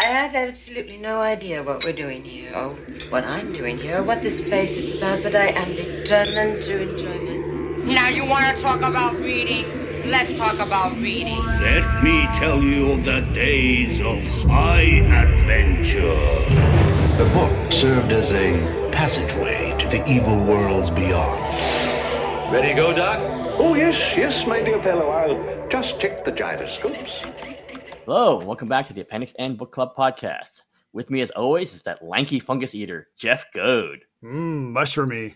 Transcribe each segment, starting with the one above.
I have absolutely no idea what we're doing here, or what I'm doing here, or what this place is about, but I am determined to enjoy myself. Now you want to talk about reading? Let's talk about reading. Let me tell you of the days of high adventure. The book served as a passageway to the evil worlds beyond. Ready to go, Doc? Oh, yes, yes, my dear fellow. I'll just check the gyroscopes. Hello, welcome back to the Appendix N Book Club podcast. With me, as always, is that lanky fungus eater, Jeff Goad. Mmm, mushroomy.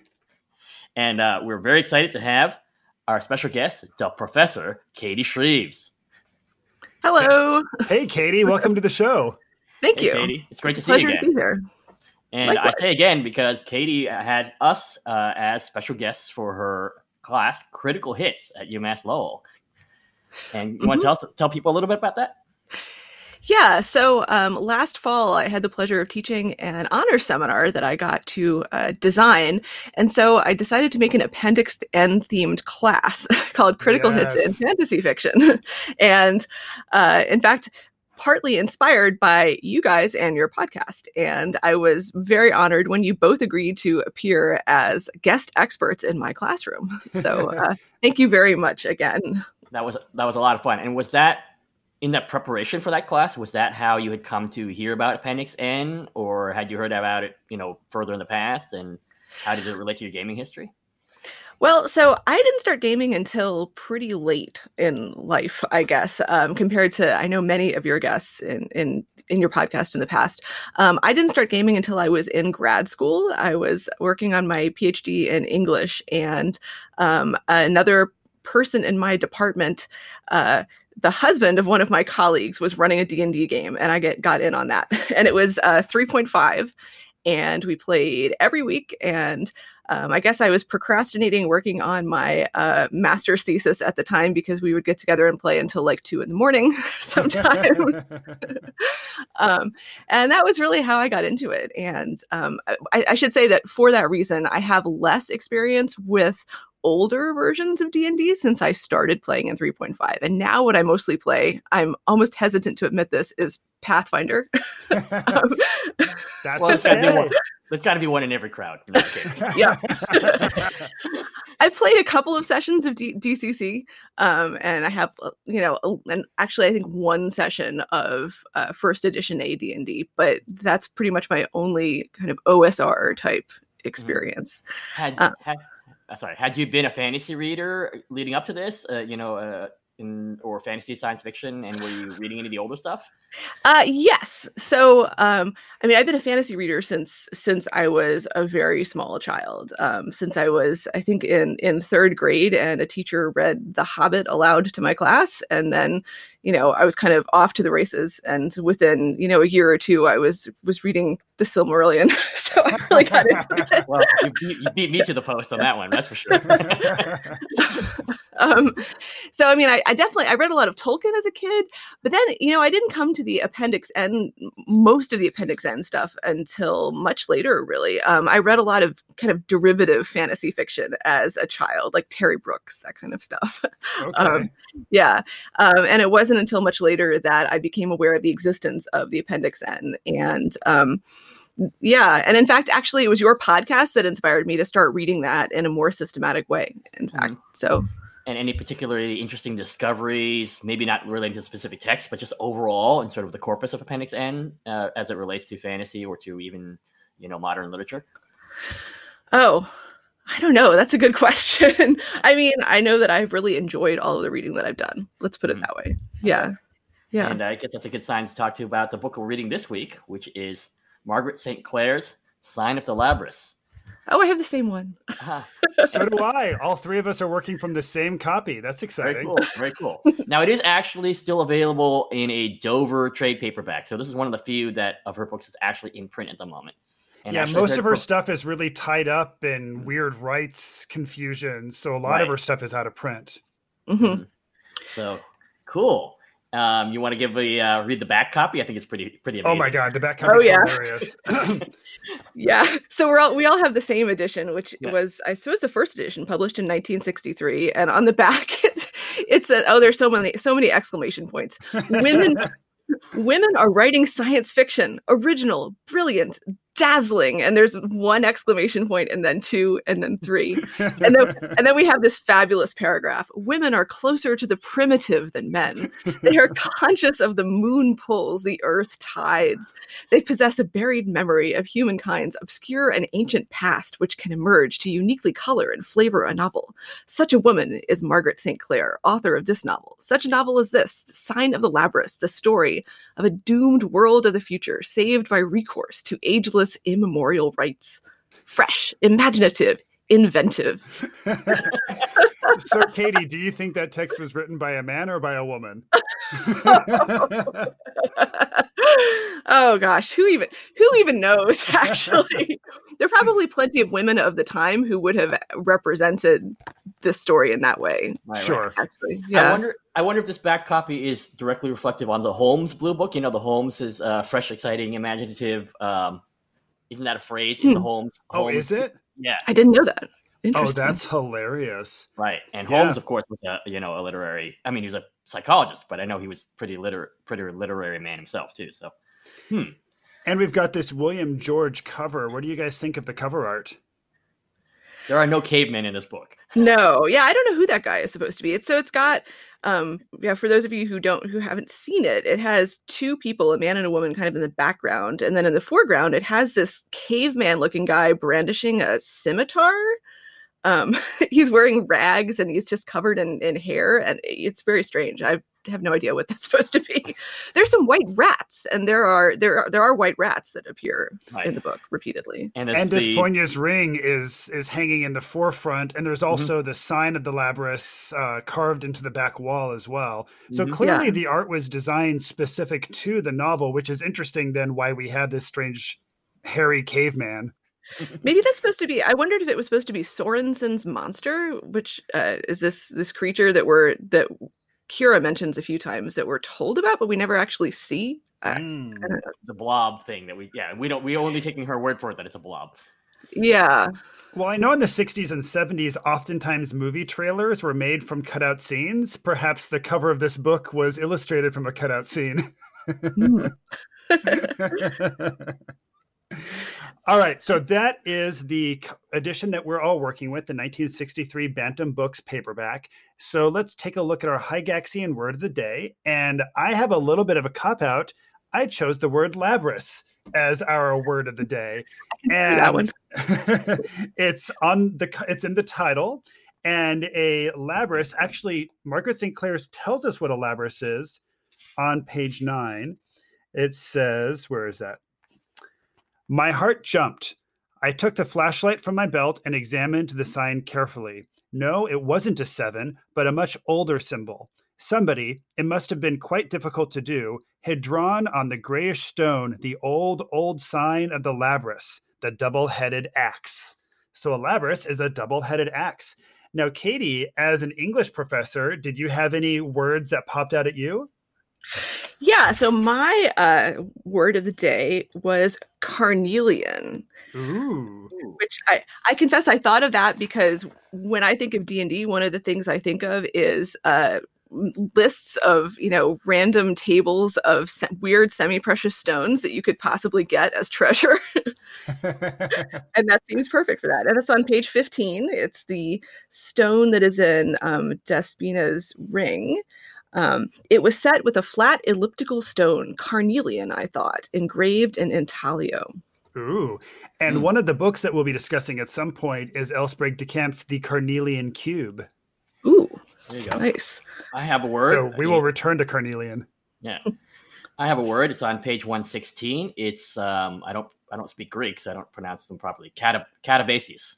And uh, we're very excited to have our special guest, the Professor Katie Shreves. Hello. Hey, Katie, welcome to the show. Thank Hey, you. Katie. It's great It's to a see you pleasure again. to be here. And Likewise. I say again because Katie has us uh, as special guests for her class, Critical Hits at UMass Lowell. And you want Mhm. to tell, us, tell people a little bit about that? Yeah. So um, last fall, I had the pleasure of teaching an honor seminar that I got to uh, design. And so I decided to make an Appendix N themed class called Critical Hits in Fantasy Fiction. and uh, in fact, partly inspired by you guys and your podcast. And I was very honored when you both agreed to appear as guest experts in my classroom. So uh, thank you very much again. That was that was a lot of fun. And was that in that preparation for that class? Was that how you had come to hear about Appendix N, or had you heard about it, you know, further in the past? And how did it relate to your gaming history? Well, so I didn't start gaming until pretty late in life, I guess, um, compared to I know many of your guests in in in your podcast in the past. Um, I didn't start gaming until I was in grad school. I was working on my PhD in English, and um, another person in my department. Uh, the husband of one of my colleagues was running a D&D game and I get got in on that. And it was uh, 3.5 and we played every week and um, I guess I was procrastinating working on my uh, master's thesis at the time because we would get together and play until like two in the morning sometimes. um, and that was really how I got into it. And um, I, I should say that for that reason, I have less experience with older versions of D&D since I started playing in 3.5. And now what I mostly play, I'm almost hesitant to admit this, is Pathfinder. Um, That's Well, there's got to be okay. one. There's got to be one in every crowd. No, I'm kidding. yeah. I played a couple of sessions of D- DCC, um, and I have, uh, you know, a- and actually, I think one session of uh, first edition AD&D, but that's pretty much my only kind of OSR type experience. Had Uh, had sorry, had you been a fantasy reader leading up to this? Uh, you know, uh, in or fantasy science fiction, and were you reading any of the older stuff? Uh, yes. So, um, I mean, I've been a fantasy reader since since I was a very small child. Um, since I was, I think, in in third grade, and a teacher read The Hobbit aloud to my class, and then, you know, I was kind of off to the races. And within, you know, a year or two, I was was reading The Silmarillion. so I really got into it. Well, you, beat- you beat me to the post on that one. That's for sure. um, so I mean, I, I definitely I read a lot of Tolkien as a kid, but then you know I didn't come to the Appendix N, most of the Appendix N stuff until much later. Really, um, I read a lot of kind of derivative fantasy fiction as a child, like Terry Brooks, that kind of stuff. Okay. um, yeah, um, and it wasn't until much later that I became aware of the existence of the Appendix N, and um, yeah, and in fact, actually, it was your podcast that inspired me to start reading that in a more systematic way. In fact, so. And any particularly interesting discoveries, maybe not related to specific text, but just overall in sort of the corpus of Appendix N uh, as it relates to fantasy or to even you know modern literature. Oh, I don't know. That's a good question. I mean, I know that I've really enjoyed all of the reading that I've done. Let's put it Mhm. that way. Yeah. Yeah. And uh, I guess that's a good sign to talk to you about the book we're reading this week, which is Margaret St. Clair's Sign of the Labrys. Oh, I have the same one. Ah, so do I. All three of us are working from the same copy. That's very exciting. cool. Very cool. now it is actually still available in a Dover trade paperback. So this is one of the few that of her books is actually in print at the moment. And yeah, most of her book- stuff is really tied up in weird rights confusion. So a lot of her stuff is out of print. hmm So cool. Um, you want to give the uh, read the back copy? I think it's pretty pretty amazing. Oh my god, the back cover is Oh, yeah. hilarious. Yeah. So we're all we all have the same edition, which Yeah. was I suppose the first edition published in 1963, and on the back it, it's a, oh there's so many so many exclamation points. Women Women are writing science fiction, original, brilliant, dazzling. And there's one exclamation point and then two and then three. And then and then we have this fabulous paragraph. Women are closer to the primitive than men. They are conscious of the moon pulls, the earth tides. They possess a buried memory of humankind's obscure and ancient past, which can emerge to uniquely color and flavor a novel. Such a woman is Margaret St. Clair, author of this novel. Such a novel as this, The Sign of the Labrys, the story of a doomed world of the future, saved by recourse to ageless, immemorial rites. Fresh, imaginative, inventive. so, Katie, do you think that text was written by a man or by a woman? oh gosh, who even who even knows? Actually, there are probably plenty of women of the time who would have represented this story in that way. Right, right. sure. Actually, I wonder. I wonder if this back copy is directly reflective on the Holmes Blue Book. You know, the Holmes is uh, fresh, exciting, imaginative. Um, isn't that a phrase in the Hmm. Holmes? Oh, Holmes- is it? Yeah, I didn't know that. Oh, that's hilarious. right. And Yeah. Holmes, of course, was a you know a literary. I mean, he was a psychologist, but I know he was pretty liter pretty literary man himself too. So, hmm. And we've got this William George cover. What do you guys think of the cover art? There are no cavemen in this book. No, yeah, I don't know who that guy is supposed to be. It's so it's got um yeah, for those of you who don't who haven't seen it, it has two people, a man and a woman kind of in the background, and then in the foreground it has this caveman looking guy brandishing a scimitar. Um he's wearing rags and he's just covered in in hair and it's very strange. I have no idea what that's supposed to be. There's some white rats and there are there are there are white rats that appear Right. in the book repeatedly. And it's and the Mm-hmm. Ring is is hanging in the forefront, and there's also the sign of the Labrys uh, carved into the back wall as well. So Mhm. clearly, Yeah. the art was designed specific to the novel, which is interesting. Then why we have this strange hairy caveman? Maybe that's supposed to be. I wondered if it was supposed to be Sorensen's monster, which uh, is this this creature that we're that Kira mentions a few times that we're told about, but we never actually see. Uh, Mm. I don't know. the blob thing that we yeah we don't we only taking her word for it that it's a blob. Yeah, Well, I know in the 60s and 70s, oftentimes movie trailers were made from cutout scenes. Perhaps the cover of this book was illustrated from a cutout scene. Hmm. all right, so that is the edition that we're all working with, the 1963 Bantam Books paperback. So let's take a look at our Gygaxian word of the day. And I have a little bit of a cop out. I chose the word labrys as our word of the day. And that one. it's on the it's in the title. And a labrys, actually, Margaret St. Clair's tells us what a labrys is on page nine. It says, where is that? My heart jumped. I took the flashlight from my belt and examined the sign carefully. No, it wasn't a seven, but a much older symbol. Somebody, it must have been quite difficult to do, had drawn on the grayish stone the old, old sign of the labrys, the double headed axe. So a labrys is a double headed axe. Now, Katie, as an English professor, did you have any words that popped out at you? Yeah. So my uh, word of the day was carnelian. Ooh. which I, I confess I thought of that because when I think of D and D, one of the things I think of is uh, lists of you know random tables of se- weird semi-precious stones that you could possibly get as treasure, and that seems perfect for that. And it's on page fifteen. It's the stone that is in um, Despina's ring. Um, it was set with a flat elliptical stone, carnelian, I thought, engraved in intaglio. Ooh. And Hmm. one of the books that we'll be discussing at some point is L. Sprague de Camp's The Carnelian Cube. Ooh, There you go. nice. I have a word. So we will return to Carnelian. Yeah, I have a word. It's on page one sixteen. It's um, I don't I don't speak Greek, so I don't pronounce them properly. Cata, catabasis,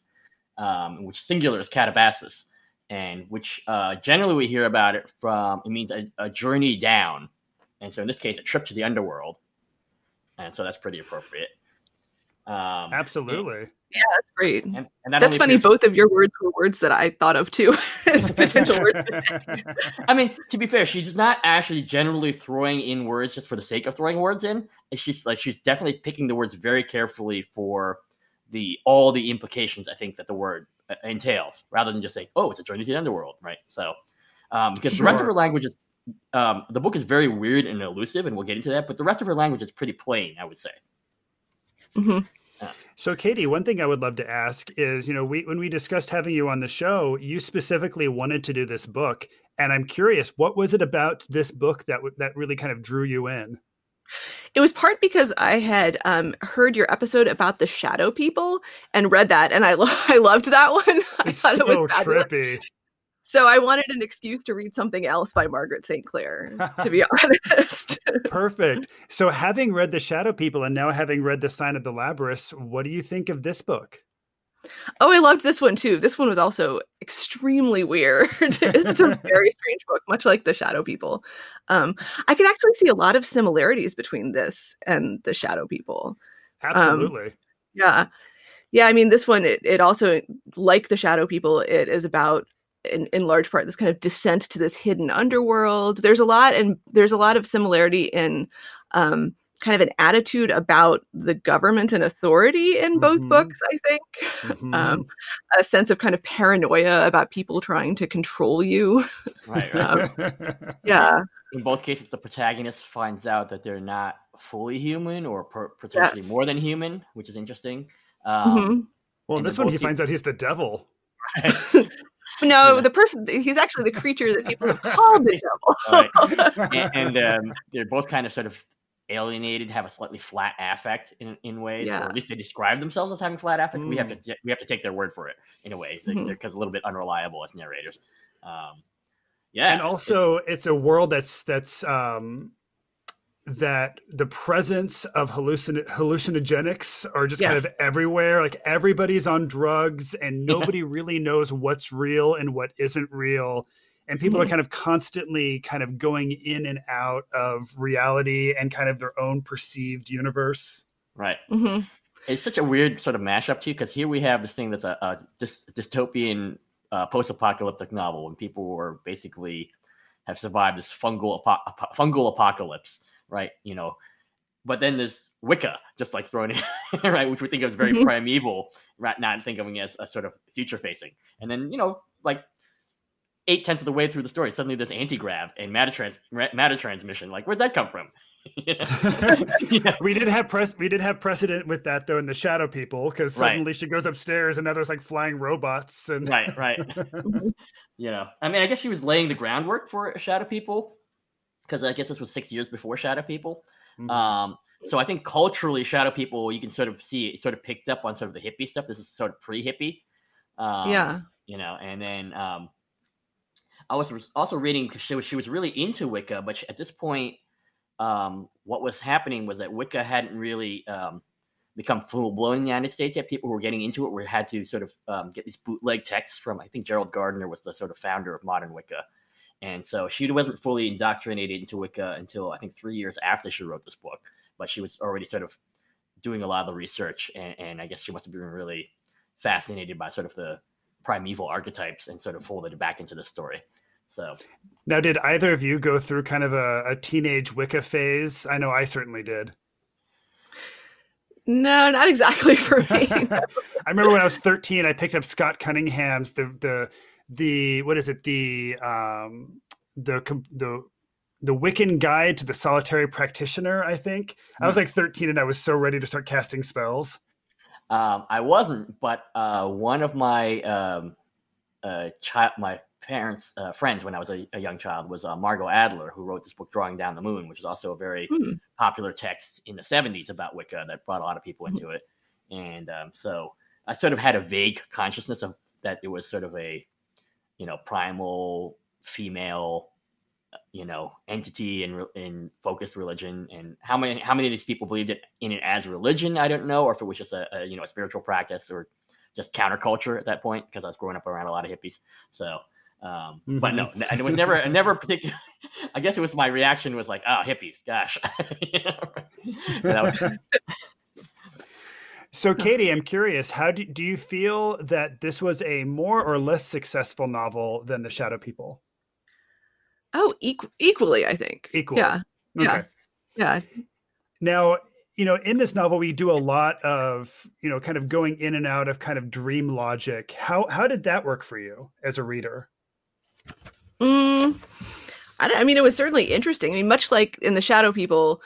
um, which singular is catabasis, and which uh, generally we hear about it from. It means a, a journey down, and so in this case, a trip to the underworld, and so that's pretty appropriate. Um, Absolutely. Yeah, that's great. And, and that That's funny. appears- Both of your words were words that I thought of too as potential words. I mean, to be fair, she's not actually generally throwing in words just for the sake of throwing words in. She's like she's definitely picking the words very carefully for the all the implications I think that the word entails, rather than just say, "Oh, it's a journey to the underworld," right? So, um, because the rest of her language is um, the book is very weird and elusive, and we'll get into that. But the rest of her language is pretty plain, I would say. hmm So, Katie, one thing I would love to ask is, you know, we when we discussed having you on the show, you specifically wanted to do this book, and I'm curious, what was it about this book that w- that really kind of drew you in? It was part because I had um, heard your episode about the shadow people and read that, and I lo- I loved that one. I It's thought so it was fabulous. trippy. So I wanted an excuse to read something else by Margaret St. Clair. To be honest, Perfect. So, having read The Shadow People and now having read The Sign of the Labyrinth, what do you think of this book? Oh, I loved this one too. This one was also extremely weird. it's a very strange book, much like the Shadow People. Um, I can actually see a lot of similarities between this and the Shadow People. Absolutely. Yeah. Yeah, I mean this one it, it also like the shadow people it is about in, in large part this kind of descent to this hidden underworld. There's a lot and there's a lot of similarity in um kind of an attitude about the government and authority in both Mhm. books, I think. Mhm. Um a sense of kind of paranoia about people trying to control you. Right. right. um, Yeah. In both cases, the protagonist finds out that they're not fully human or per- potentially Yes. more than human, which is interesting. Um, Mhm. well, and this one he se- finds out he's the devil. No, Yeah. the person he's actually the creature that people have called the devil. and, and um, they're both kind of sort of alienated, have a slightly flat affect in, in ways, Yeah. or at least they describe themselves as having flat affect. We have Mm. to we have to take their word for it in a way because a little bit unreliable as narrators. Um, yeah, and it's- also it's a world that's that's um that the presence of hallucin- hallucinogenics are just kind of everywhere like everybody's on drugs and nobody really knows what's real and what isn't real and people are Mhm. kind of constantly kind of going in and out of reality and kind of their own perceived universe right. hmm It's such a weird sort of mashup too, because here we have this thing that's a, a dys- dystopian uh, post-apocalyptic novel when people were basically have survived this fungal apo- apo- fungal apocalypse, right? You know, but then there's Wicca just like thrown in, right, which we think of as very Mhm. primeval, right? Not thinking of as a sort of future-facing, and then you know, like eight tenths of the way through the story, suddenly there's anti-grav and matter trans matter transmission. Like, where'd that come from? yeah. we did have press we did have precedent with that though in the shadow people because Right. suddenly she goes upstairs and now there's like flying robots and right right you know i mean i guess she was laying the groundwork for shadow people because i guess this was six years before shadow people Mhm. um so i think culturally shadow people you can sort of see it sort of picked up on sort of the hippie stuff this is sort of pre-hippie um, yeah. you know and then um i was also reading because she was, she was really into wicca but she, at this point um what was happening was that wicca hadn't really um become full blown in the United States yet. People were getting into it. We had to sort of um, get these bootleg texts from. I think Gerald Gardner was the sort of founder of modern Wicca, and so she wasn't fully indoctrinated into Wicca until I think three years after she wrote this book. But she was already sort of doing a lot of the research, and, and I guess she must have been really fascinated by sort of the primeval archetypes and sort of folded it back into the story. So Now, did either of you go through kind of a, a teenage Wicca phase? I know I certainly did. No, not exactly for me. I remember when I was 13, I picked up Scott Cunningham's the the the what is it the um the the the Wiccan Guide to the Solitary Practitioner. I think I was like 13 and I was so ready to start casting spells. Um, I wasn't, but uh, one of my um, uh, child, my parents' uh, friends when I was a, a young child was uh, Margot Adler, who wrote this book, Drawing Down the Moon, which is also a very Hmm. popular text in the '70s about Wicca that brought a lot of people into it. And um, so I sort of had a vague consciousness of that it was sort of a, you know, primal female uh, you know entity and re- and focused religion and how many how many of these people believed it in it as religion i don't know or if it was just a, a you know a spiritual practice or just counterculture at that point because i was growing up around a lot of hippies so um but no Mm-hmm. and it was never never particular i guess it was my reaction was like oh hippies gosh know? Was, So, Katie, I'm curious. How do do you feel that this was a more or less successful novel than The Shadow People? oh, equ- equally, I think. Equally. Yeah. Yeah. Yeah. Now, you know, in this novel, we do a lot of, you know, kind of going in and out of kind of dream logic. How how did that work for you as a reader? Mm, I, I mean, it was certainly interesting. I mean, much like in the Shadow People,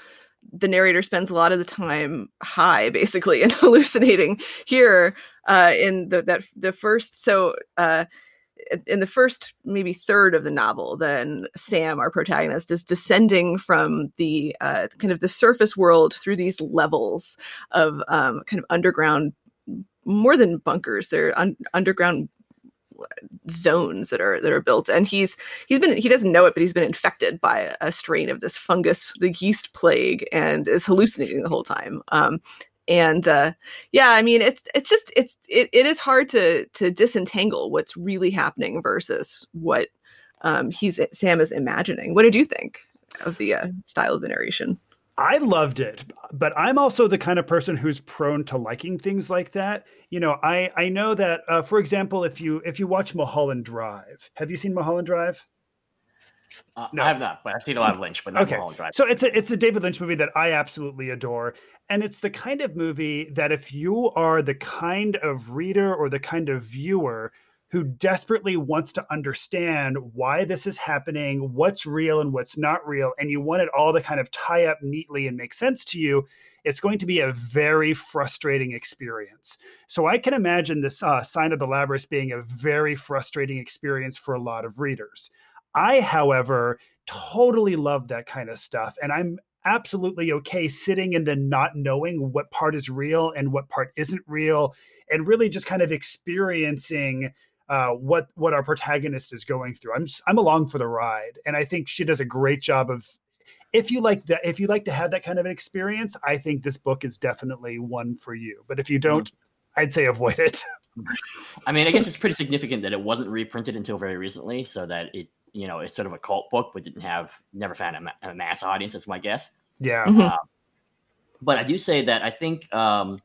the narrator spends a lot of the time high, basically, and hallucinating. Here, uh, in the that the first, so uh, in the first maybe third of the novel, then Sam, our protagonist, is descending from the uh, kind of the surface world through these levels of um, kind of underground, more than bunkers. They're un- underground zones that are that are built. And he's he's been he doesn't know it but he's been infected by a strain of this fungus the yeast plague and is hallucinating the whole time. Um and uh yeah i mean it's it's just it's it, it is hard to to disentangle what's really happening versus what um he's sam is imagining. What did you think of the uh, style of the narration I loved it, but I'm also the kind of person who's prone to liking things like that. You know, I I know that, uh, for example, if you if you watch Mulholland Drive, have you seen Mulholland Drive? Uh, no. I have not, but I've seen a lot of Lynch, but not okay. Mulholland Drive. So it's a it's a David Lynch movie that I absolutely adore, and it's the kind of movie that if you are the kind of reader or the kind of viewer who desperately wants to understand why this is happening, what's real and what's not real, and you want it all to kind of tie up neatly and make sense to you, it's going to be a very frustrating experience. So I can imagine this uh, Sign of the Labrys being a very frustrating experience for a lot of readers. I, however, totally love that kind of stuff, and I'm absolutely okay sitting in the not knowing what part is real and what part isn't real, and really just kind of experiencing uh, what what our protagonist is going through. I'm just, I'm along for the ride, and I think she does a great job of. If you like that, if you like to have that kind of an experience, I think this book is definitely one for you. But if you don't, mm-hmm. I'd say avoid it. I mean, I guess it's pretty significant that it wasn't reprinted until very recently, so that it you know it's sort of a cult book, but didn't have never found a, ma- a mass audience. That's my guess. Yeah. Mm-hmm. Uh, but I do say that I think um,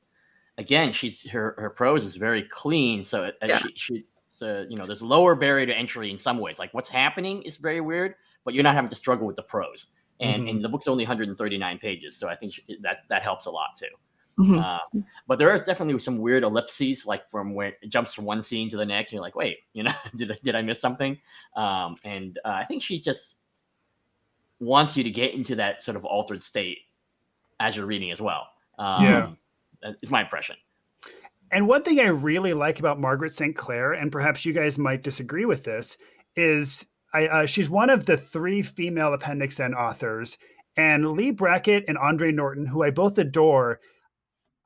again, she's her her prose is very clean, so yeah. she, she uh, you know there's lower barrier to entry in some ways. Like what's happening is very weird, but you're not having to struggle with the prose. And, mm-hmm. and the book's only 139 pages, so I think that that helps a lot too. Mm-hmm. Uh, but there is definitely some weird ellipses, like from where it jumps from one scene to the next, and you're like, wait, you know, did I, did I miss something? Um, and uh, I think she just wants you to get into that sort of altered state as you're reading as well. Um, yeah, is my impression. And one thing I really like about Margaret St. Clair, and perhaps you guys might disagree with this, is I, uh, she's one of the three female Appendix N authors. And Leigh Brackett and Andre Norton, who I both adore,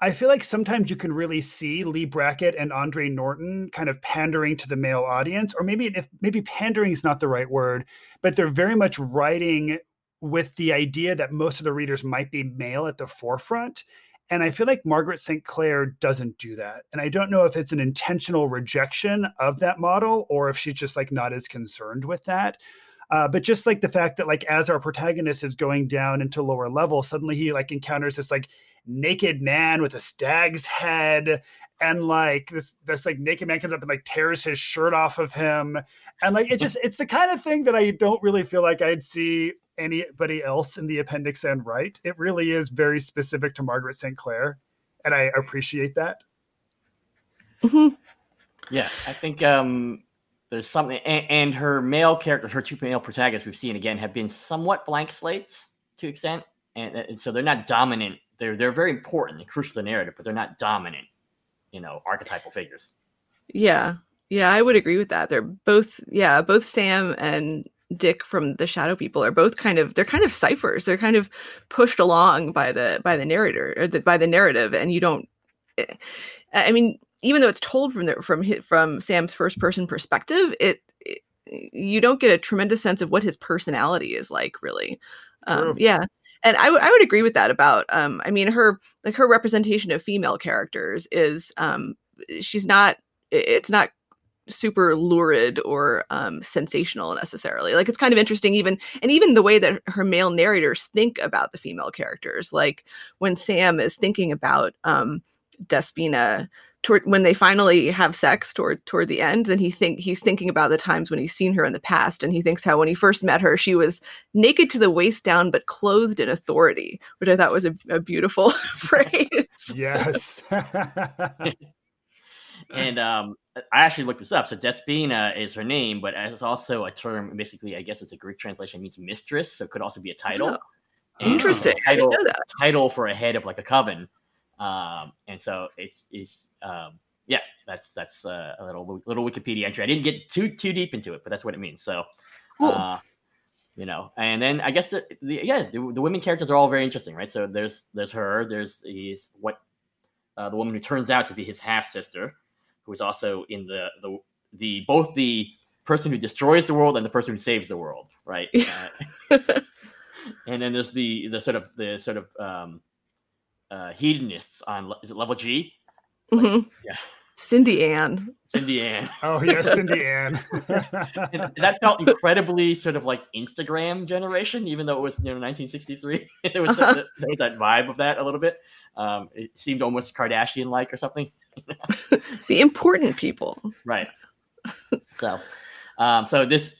I feel like sometimes you can really see Leigh Brackett and Andre Norton kind of pandering to the male audience, or maybe if maybe pandering is not the right word, but they're very much writing with the idea that most of the readers might be male at the forefront. And I feel like Margaret St. Clair doesn't do that. And I don't know if it's an intentional rejection of that model or if she's just like not as concerned with that. Uh, but just like the fact that like as our protagonist is going down into lower level, suddenly he like encounters this like naked man with a stag's head and like this this like naked man comes up and like tears his shirt off of him and like it just it's the kind of thing that i don't really feel like i'd see anybody else in the appendix N write. It really is very specific to Margaret St. Clair, and I appreciate that. Mm-hmm. Yeah, I think um, there's something, and, and, her male characters, her two male protagonists we've seen again, have been somewhat blank slates to extent, and, and so they're not dominant. They're they're very important and crucial to the narrative, but they're not dominant, you know, archetypal figures. Yeah, yeah, I would agree with that. They're both, yeah, both Sam and Dick from the Shadow People are both kind of they're kind of ciphers. They're kind of pushed along by the by the narrator or the, by the narrative, and you don't. Eh, I mean, even though it's told from the, from from Sam's first person perspective, it, it, you don't get a tremendous sense of what his personality is like, really. Um, yeah, and I would I would agree with that about. Um, I mean, her like her representation of female characters is um, she's not. It's not super lurid or um, sensational necessarily. Like it's kind of interesting, even and even the way that her male narrators think about the female characters. Like when Sam is thinking about um, Despina toward when they finally have sex toward toward the end, then he think he's thinking about the times when he's seen her in the past, and he thinks how when he first met her, she was naked to the waist down but clothed in authority, which I thought was a, a beautiful phrase. Yes. and um, I actually looked this up. So Despina is her name, but it's also a term. Basically, I guess it's a Greek translation. It means mistress, so it could also be a title. Oh, um, Interesting. I title, didn't know that. title for a head of like a coven. Um, and so it's is um, yeah, that's that's uh, a little little Wikipedia entry. I didn't get too too deep into it, but that's what it means. So, Cool. uh, you know, and then I guess the, the yeah the, the women characters are all very interesting, right? So there's there's her, there's he's what uh, the woman who turns out to be his half sister, who is also in the the the both the person who destroys the world and the person who saves the world, right? Uh, and then there's the the sort of the sort of um, uh, hedonists on is it level G? Mhm. yeah. Cindy Ann. Cindy Ann. Oh yes, Cindy Ann. And that felt incredibly sort of like Instagram generation, even though it was you know 1963. there was Uh-huh. that, there was that vibe of that a little bit. Um, it seemed almost Kardashian like or something. The important people. right so um so this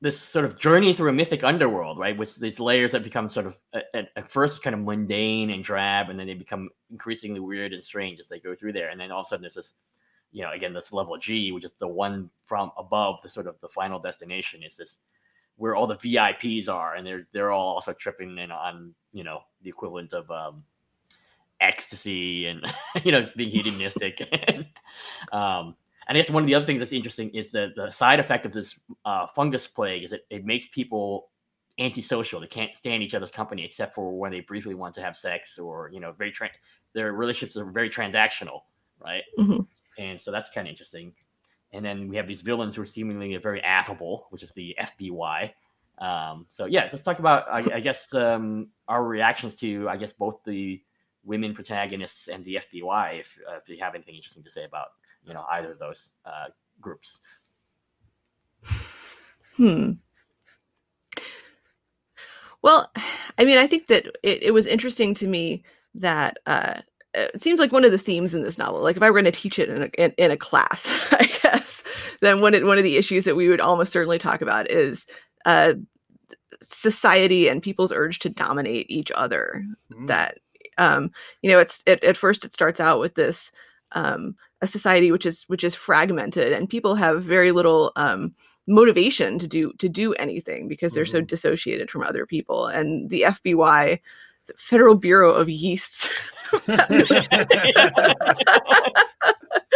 this sort of journey through a mythic underworld right with these layers that become sort of at, at first kind of mundane and drab and then they become increasingly weird and strange as they go through there and then all of a sudden there's this you know again this level g which is the one from above the sort of the final destination is this where all the vips are and they're they're all also tripping in on you know the equivalent of um ecstasy and you know just being hedonistic and um and I guess one of the other things that's interesting is that the side effect of this uh, fungus plague is that it makes people antisocial. They can't stand each other's company except for when they briefly want to have sex or you know very tra- their relationships are very transactional, right? Mhm. And so that's kind of interesting. And then we have these villains who are seemingly very affable, which is the FBI. Um, so yeah, let's talk about I, I guess um, our reactions to I guess both the women protagonists and the FBI. If, uh, if you have anything interesting to say about you know either of those uh, groups. Hmm. Well, I mean, I think that it, it was interesting to me that uh, it seems like one of the themes in this novel. Like, if I were going to teach it in a, in, in a class, I guess, then one of, one of the issues that we would almost certainly talk about is uh, society and people's urge to dominate each other. Mm. That um, you know, it's it, at first it starts out with this um, a society which is which is fragmented and people have very little um, motivation to do to do anything because they're so dissociated from other people. And the FBI the Federal Bureau of Yeasts.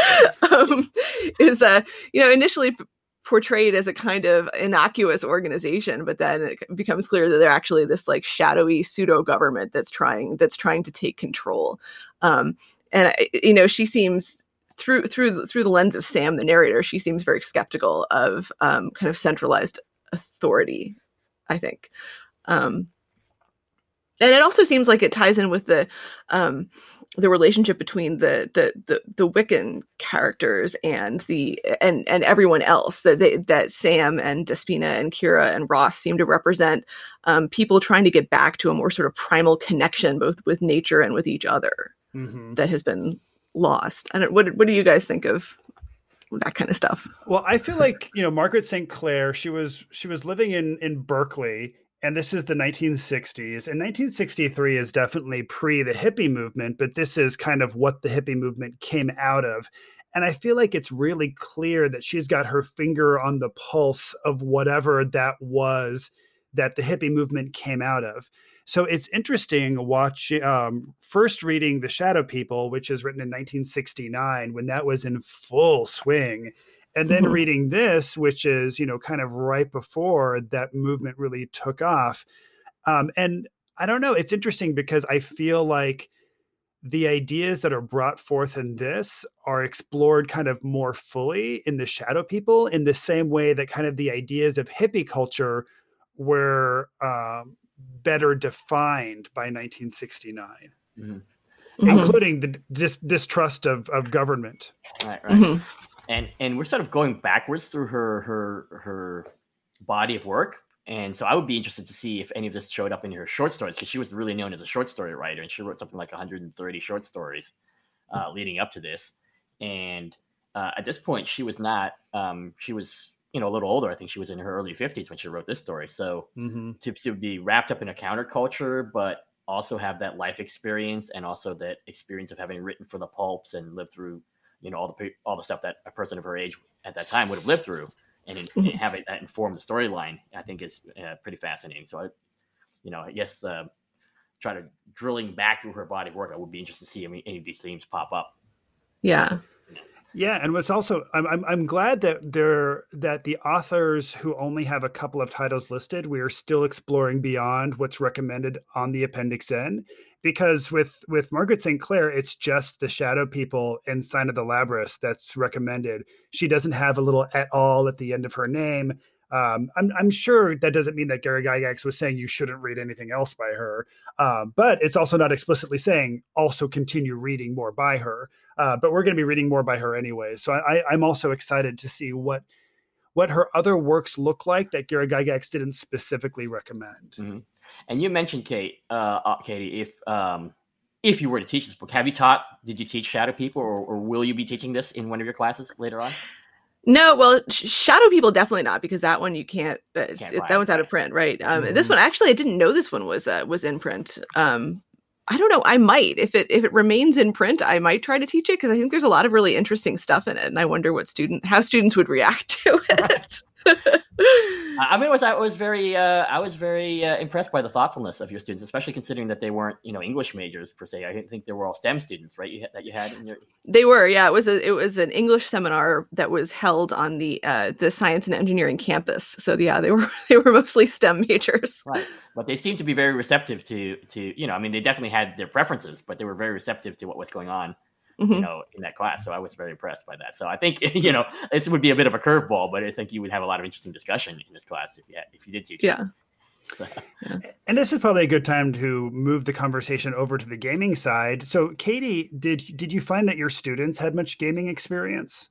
Um, is uh, you know initially portrayed as a kind of innocuous organization but then it becomes clear that they're actually this like shadowy pseudo government that's trying that's trying to take control. Um, and you know she seems through through through the lens of Sam the narrator she seems very skeptical of um, kind of centralized authority I think. Um, and it also seems like it ties in with the um, the relationship between the, the the the Wiccan characters and the and and everyone else that they, that Sam and Despina and Kira and Ross seem to represent um, people trying to get back to a more sort of primal connection both with nature and with each other Mhm. that has been lost. And what what do you guys think of that kind of stuff? Well, I feel like you know Margaret St. Clair. She was she was living in in Berkeley, and this is the 1960s. And 1963 is definitely pre the hippie movement, but this is kind of what the hippie movement came out of. And I feel like it's really clear that she's got her finger on the pulse of whatever that was that the hippie movement came out of. So it's interesting watching um, first reading The Shadow People, which is written in 1969 when that was in full swing, and then Mhm. reading this, which is you know kind of right before that movement really took off. Um, and I don't know, it's interesting because I feel like the ideas that are brought forth in this are explored kind of more fully in the Shadow People, in the same way that kind of the ideas of hippie culture were um, better defined by 1969, Mhm. including the dis- distrust of, of government. Right, right. Mhm. And and we're sort of going backwards through her her her body of work. And so i would be interested to see if any of this showed up in her short stories because she was really known as a short story writer and she wrote something like 130 short stories uh, leading up to this. And uh, at this point she was not um, she was you know a little older. I think she was in her early 50s when she wrote this story. So Mm-hmm. to, to be wrapped up in a counterculture, but also have that life experience and also that experience of having written for the pulps and lived through you know all the all the stuff that a person of her age at that time would have lived through, and, in, and have it inform the storyline. I think is uh, pretty fascinating. So I, you know, I guess uh, try to drilling back through her body of work, I would be interested to see any, any of these themes pop up. Yeah. Yeah, and what's also I'm, I'm I'm glad that there that the authors who only have a couple of titles listed, we are still exploring beyond what's recommended on the Appendix N, because with with Margaret St. Clair, it's just the Shadow People and Sign of the Labrys that's recommended. She doesn't have a little at all at the end of her name. Um, I'm, I'm sure that doesn't mean that Gary Gygax was saying you shouldn't read anything else by her, um, but it's also not explicitly saying also continue reading more by her. Uh, but we're going to be reading more by her anyway. So I, I'm also excited to see what what her other works look like that Gary Gygax didn't specifically recommend. Mm-hmm. And you mentioned Kate, uh, uh, Katie, if um, if you were to teach this book, have you taught? Did you teach Shadow People, or, or will you be teaching this in one of your classes later on? No, well, Shadow People definitely not because that one you can't. Uh, Can't it's- find, that one's out of print, right? Um, This Mhm. one actually, I didn't know this one was uh, was in print. Um, I don't know. I might if it if it remains in print, I might try to teach it because I think there's a lot of really interesting stuff in it, and I wonder what student how students would react to it. I I mean, it was I was very uh, I was very uh, impressed by the thoughtfulness of your students, especially considering that they weren't you know English majors per se. I didn't think they were all STEM students, right? You that you had in your They were, yeah. It was a it was an English seminar that was held on the uh, the science and engineering campus. So yeah, they were they were mostly STEM majors. right, but they seemed to be very receptive to to you know I mean they definitely had their preferences, but they were very receptive to what was going on you Mhm. know in that class. So I was very impressed by that. So I think you know this would be a bit of a curveball, but I think you would have a lot of interesting discussion in this class if you had, if you did teach. it. Yeah. And this is probably a good time to move the conversation over to the gaming side. So, Katie, did did you find that your students had much gaming experience?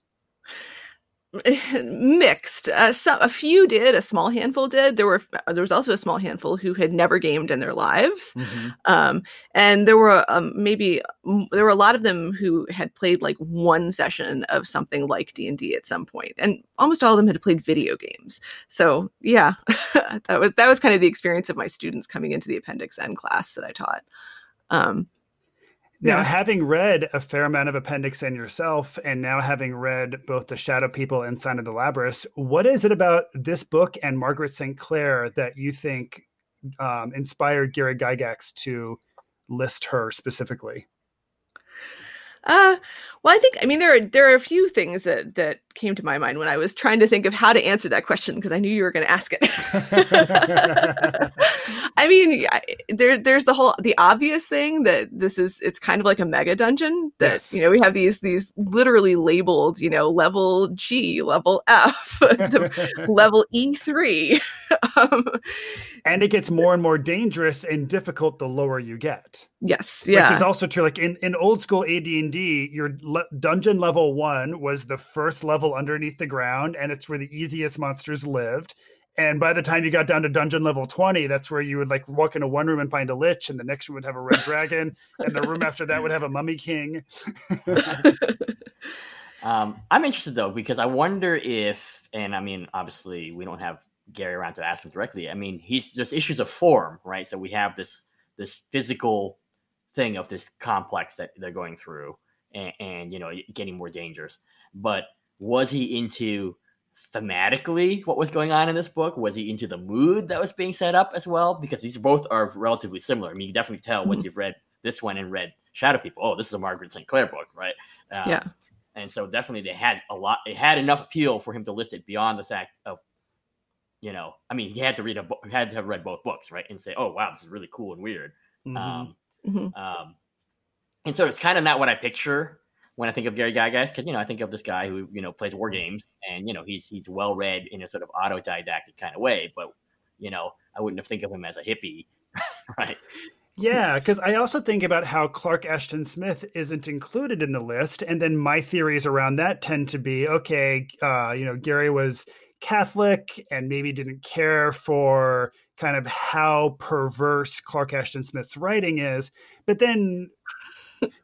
mixed. Uh, some, a few did. A small handful did. There were uh, there was also a small handful who had never gamed in their lives, um, and there were um, maybe there were a lot of them who had played like one session of something like D and D at some point, and almost all of them had played video games. So yeah, that was that was kind of the experience of my students coming into the Appendix N class that I taught. Um, Now, Yeah. having read a fair amount of Appendix N yourself, and now having read both The Shadow People and Sign of the Labrys, what is it about this book and Margaret St. Clair that you think um, inspired Gary Gygax to list her specifically? Uh, well, I think I mean there are there are a few things that that came to my mind when I was trying to think of how to answer that question because I knew you were going to ask it. I mean, I- there there's the whole the obvious thing that this is it's kind of like a mega dungeon that Yes. you know we have these these literally labeled you know level G, level F, the level E three. um, and it gets more and more dangerous and difficult the lower you get. yes, yeah, Which is also true. Like in, in old school AD&D, your le- dungeon level one was the first level underneath the ground, and it's where the easiest monsters lived. And by the time you got down to dungeon level 20, that's where you would like walk into one room and find a lich, and the next room would have a red dragon, and the room after that would have a mummy king. Um, I'm interested though because I wonder if, and I mean, obviously we don't have Gary around to ask him directly. I mean, he's there's issues of form, right? So we have this this physical thing of this complex that they're going through, and, and you know, getting more dangerous. But was he into thematically what was going on in this book? Was he into the mood that was being set up as well? Because these both are relatively similar. I mean, you can definitely tell once you've read this one and read Shadow People. Oh, this is a Margaret St. Clair book, right? Um, Yeah. and so definitely they had a lot it had enough appeal for him to list it beyond the fact of you know i mean he had to read a book had to have read both books right and say oh wow this is really cool and weird Mhm. um, Mhm. um and so it's kind of not what i picture when i think of gary gygax because you know i think of this guy who you know plays war games and you know he's he's well read in a sort of autodidactic kind of way but you know i wouldn't have think of him as a hippie right Yeah, because I also think about how Clark Ashton Smith isn't included in the list, and then my theories around that tend to be okay. Uh, you know, Gary was Catholic and maybe didn't care for kind of how perverse Clark Ashton Smith's writing is, but then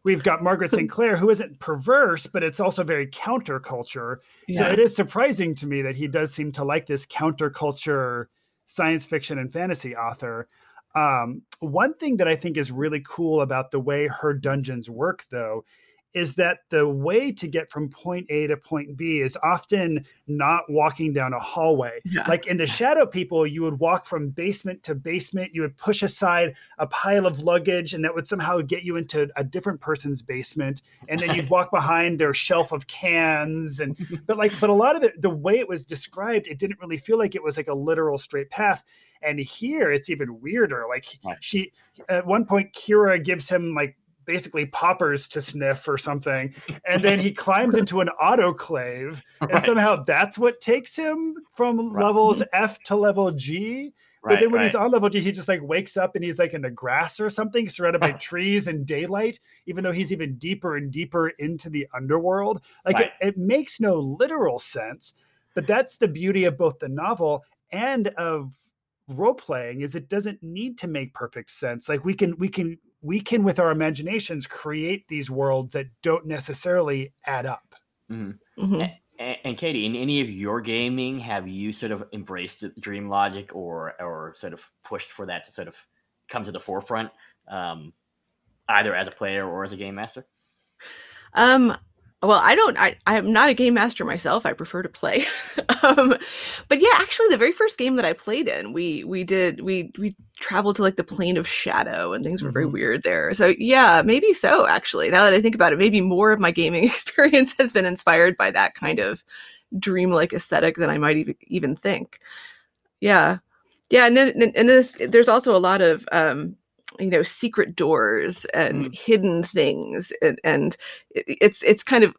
we've got Margaret St. Clair, who isn't perverse, but it's also very counterculture. So it is surprising to me that he does seem to like this counterculture science fiction and fantasy author. Um, one thing that I think is really cool about the way her dungeons work, though, is that the way to get from point A to point B is often not walking down a hallway. Yeah. Like in the Shadow People, you would walk from basement to basement. You would push aside a pile of luggage, and that would somehow get you into a different person's basement. And then you'd walk behind their shelf of cans. And but like, but a lot of it, the way it was described, it didn't really feel like it was like a literal straight path. And here, it's even weirder. Like Right. she, at one point, Kira gives him like basically poppers to sniff or something and then he climbs into an autoclave and Right. somehow that's what takes him from Right. levels f to level g but then when right. he's on level g he just like wakes up and he's like in the grass or something surrounded by trees and daylight even though he's even deeper and deeper into the underworld like Right. it, it makes no literal sense but that's the beauty of both the novel and of role playing is it doesn't need to make perfect sense like we can we can we can with our imaginations create these worlds that don't necessarily add up Mhm. Mhm. And, and Katie, in any of your gaming, have you sort of embraced dream logic or or sort of pushed for that to sort of come to the forefront, um, either as a player or as a game master? Um, well, I don't. I I'm not a game master myself. I prefer to play. um, but yeah, actually, the very first game that I played in, we we did we we traveled to like the plane of shadow and things were very Mhm. weird there. So yeah, maybe so. Actually, now that I think about it, maybe more of my gaming experience has been inspired by that kind of dreamlike aesthetic than I might even even think. Yeah, yeah, and then and this there's also a lot of um you know secret doors and hidden things and, and it's it's kind of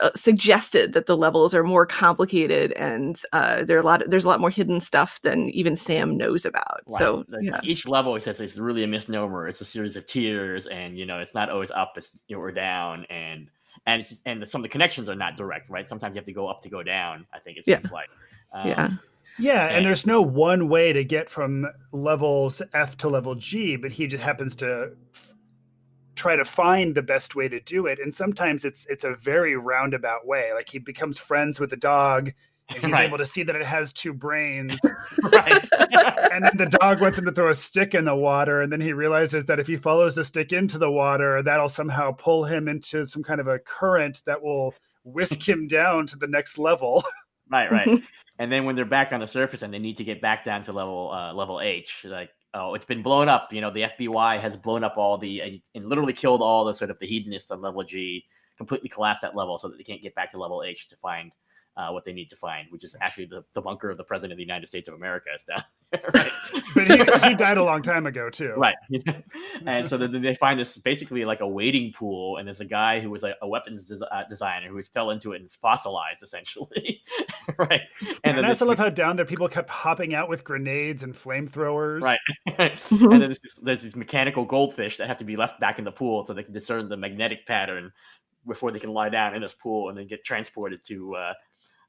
uh, suggested that the levels are more complicated and uh, there are a lot there's a lot more hidden stuff than even Sam knows about. Right. So Like, yeah, each level it says it's really a misnomer. It's a series of tiers, and you know it's not always up, it's you know, or down, and and it's just, and some of the connections are not direct, right? Sometimes you have to go up to go down. I think it Yeah. like. Um, yeah, yeah And- and there's no one way to get from levels f to level g but he just happens to f- try to find the best way to do it and sometimes it's it's a very roundabout way like he becomes friends with the dog and he's Right. able to see that it has two brains right. and then the dog wants him to throw a stick in the water and then he realizes that if he follows the stick into the water that'll somehow pull him into some kind of a current that will whisk him down to the next level right, right. and then when they're back on the surface and they need to get back down to level uh, level H, like oh, it's been blown up. You know, the FBI has blown up all the and, and literally killed all the sort of the hedonists on level G, completely collapsed that level so that they can't get back to level H to find uh, what they need to find, which is actually the, the bunker of the president of the United States of America is down there. Right? but he, he died a long time ago too Right. and so then they find this basically like a waiting pool, and there's a guy who was a, a weapons des- uh, designer who fell into it and is fossilized essentially. right. And, then I this- also love how down there people kept hopping out with grenades and flamethrowers. Right. and then there's, this, there's these mechanical goldfish that have to be left back in the pool so they can discern the magnetic pattern before they can lie down in this pool and then get transported to uh,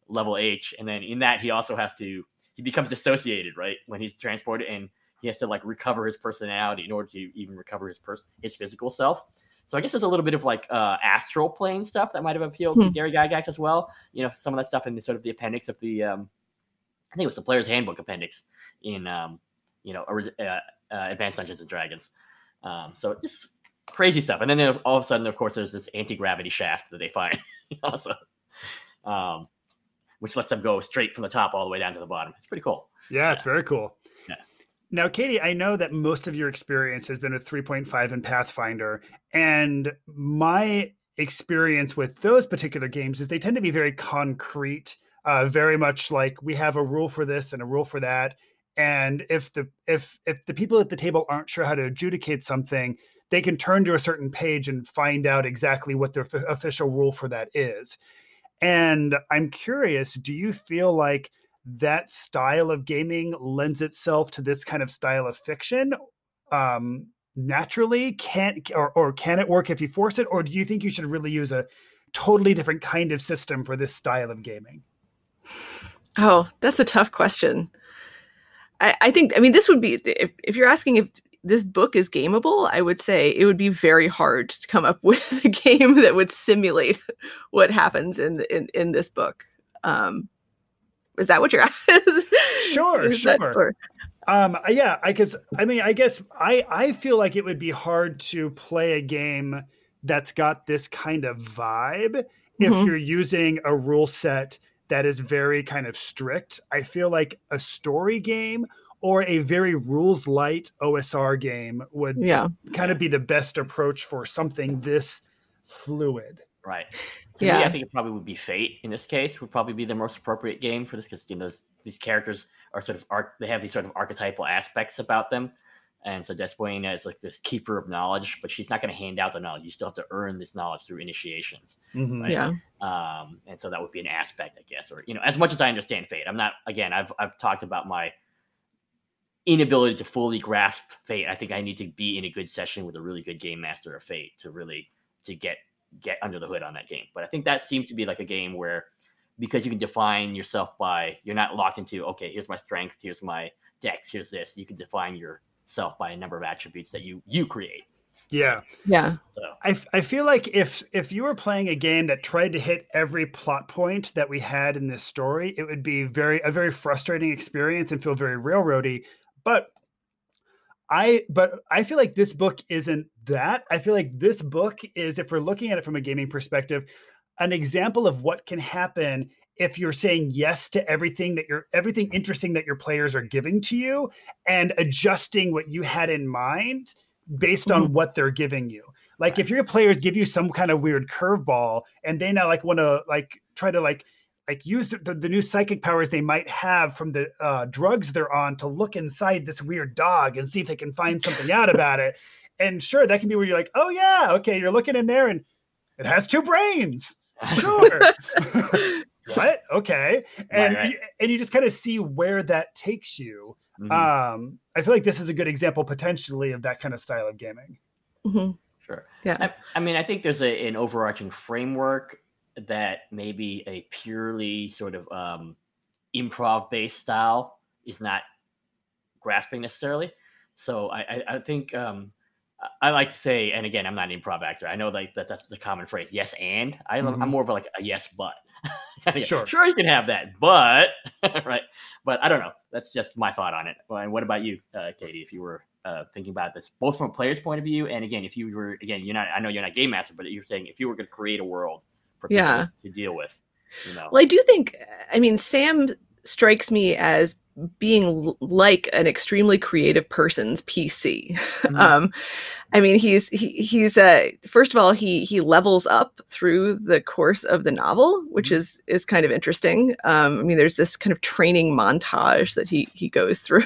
level H. And then in that, he also has to, he becomes dissociated, right? When he's transported and he has to like recover his personality in order to even recover his person, his physical self. So I guess there's a little bit of like uh, astral plane stuff that might have appealed to Hmm. Gary Gygax as well. You know, some of that stuff in the sort of the appendix of the, um, I think it was the player's handbook appendix in, um, you know uh, uh, Advanced Dungeons and Dragons. Um, so just crazy stuff. And then all of a sudden, of course, there's this anti gravity shaft that they find also, um, which lets them go straight from the top all the way down to the bottom. It's pretty cool. Yeah, it's very cool. Yeah. Now, Katie, I know that most of your experience has been with 3.5 and Pathfinder, and my experience with those particular games is they tend to be very concrete, uh, very much like we have a rule for this and a rule for that. And if the if if the people at the table aren't sure how to adjudicate something, they can turn to a certain page and find out exactly what their f- official rule for that is. And I'm curious, do you feel like that style of gaming lends itself to this kind of style of fiction um, naturally? Can or, or can it work if you force it, or do you think you should really use a totally different kind of system for this style of gaming? Oh, that's a tough question. I, I think, I mean, this would be, if, if you're asking if this book is gameable, I would say it would be very hard to come up with a game that would simulate what happens in in, in this book. Um, is that what you're asking? Sure, Is that- sure. or- Um, yeah, I guess I mean I guess I I feel like it would be hard to play a game that's got this kind of vibe if Mhm. you're using a rule set that is very kind of strict. I feel like a story game or a very rules light OSR game would Yeah. kind of be the best approach for something this fluid. Right. To me, Yeah. I think it probably would be Fate in this case. Would probably be the most appropriate game for this because you know those, these characters are sort of arc. They have these sort of archetypal aspects about them, and so Despoina is like this keeper of knowledge, but she's not going to hand out the knowledge. You still have to earn this knowledge through initiations. Mhm. Right. Yeah. Um, and so that would be an aspect, I guess, or you know, as much as I understand Fate, I'm not. Again, I've I've talked about my inability to fully grasp Fate. I think I need to be in a good session with a really good game master of Fate to really to get get under the hood on that game. But I think that seems to be like a game where because you can define yourself by you're not locked into okay, here's my strength, here's my dex, here's this. You can define yourself by a number of attributes that you you create. Yeah. Yeah. So I, f- I feel like if if you were playing a game that tried to hit every plot point that we had in this story, it would be very a very frustrating experience and feel very railroady. But I but I feel like this book isn't that. I feel like this book is, if we're looking at it from a gaming perspective, an example of what can happen if you're saying yes to everything that you're everything interesting that your players are giving to you and adjusting what you had in mind based on mm-hmm. what they're giving you. Like if your players give you some kind of weird curveball and they now like want to like try to like like use the, the new psychic powers they might have from the uh, drugs they're on to look inside this weird dog and see if they can find something out about it. And sure, that can be where you're like, oh yeah, okay, you're looking in there and it has two brains. Sure. what? Okay. And right. You, and you just kind of see where that takes you. mhm, Um, I feel like this is a good example potentially of that kind of style of gaming. hmm sure. Yeah. I, I mean, I think there's a, an overarching framework that maybe a purely sort of um, improv based style is not grasping necessarily. So I, I, I think um, I- like to say, and again, I'm not an improv actor. I know like that that's the common phrase, yes and. I, Mhm. I'm more of a, like a yes but. Yeah, Sure. sure, you can have that, but right. But I don't know. That's just my thought on it. Well, And what about you, uh, Katie? If you were uh, thinking about this, both from a player's point of view, and again, if you were again, you're not. I know you're not game master, but you're saying if you were going to create a world for people Yeah. to deal with, you know, Well, I do think, I mean, Sam strikes me as being l- like an extremely creative person's PC. um, I mean, he's he, he's uh, first of all he he levels up through the course of the novel, which is is kind of interesting. Um, I mean, there's this kind of training montage that he he goes through.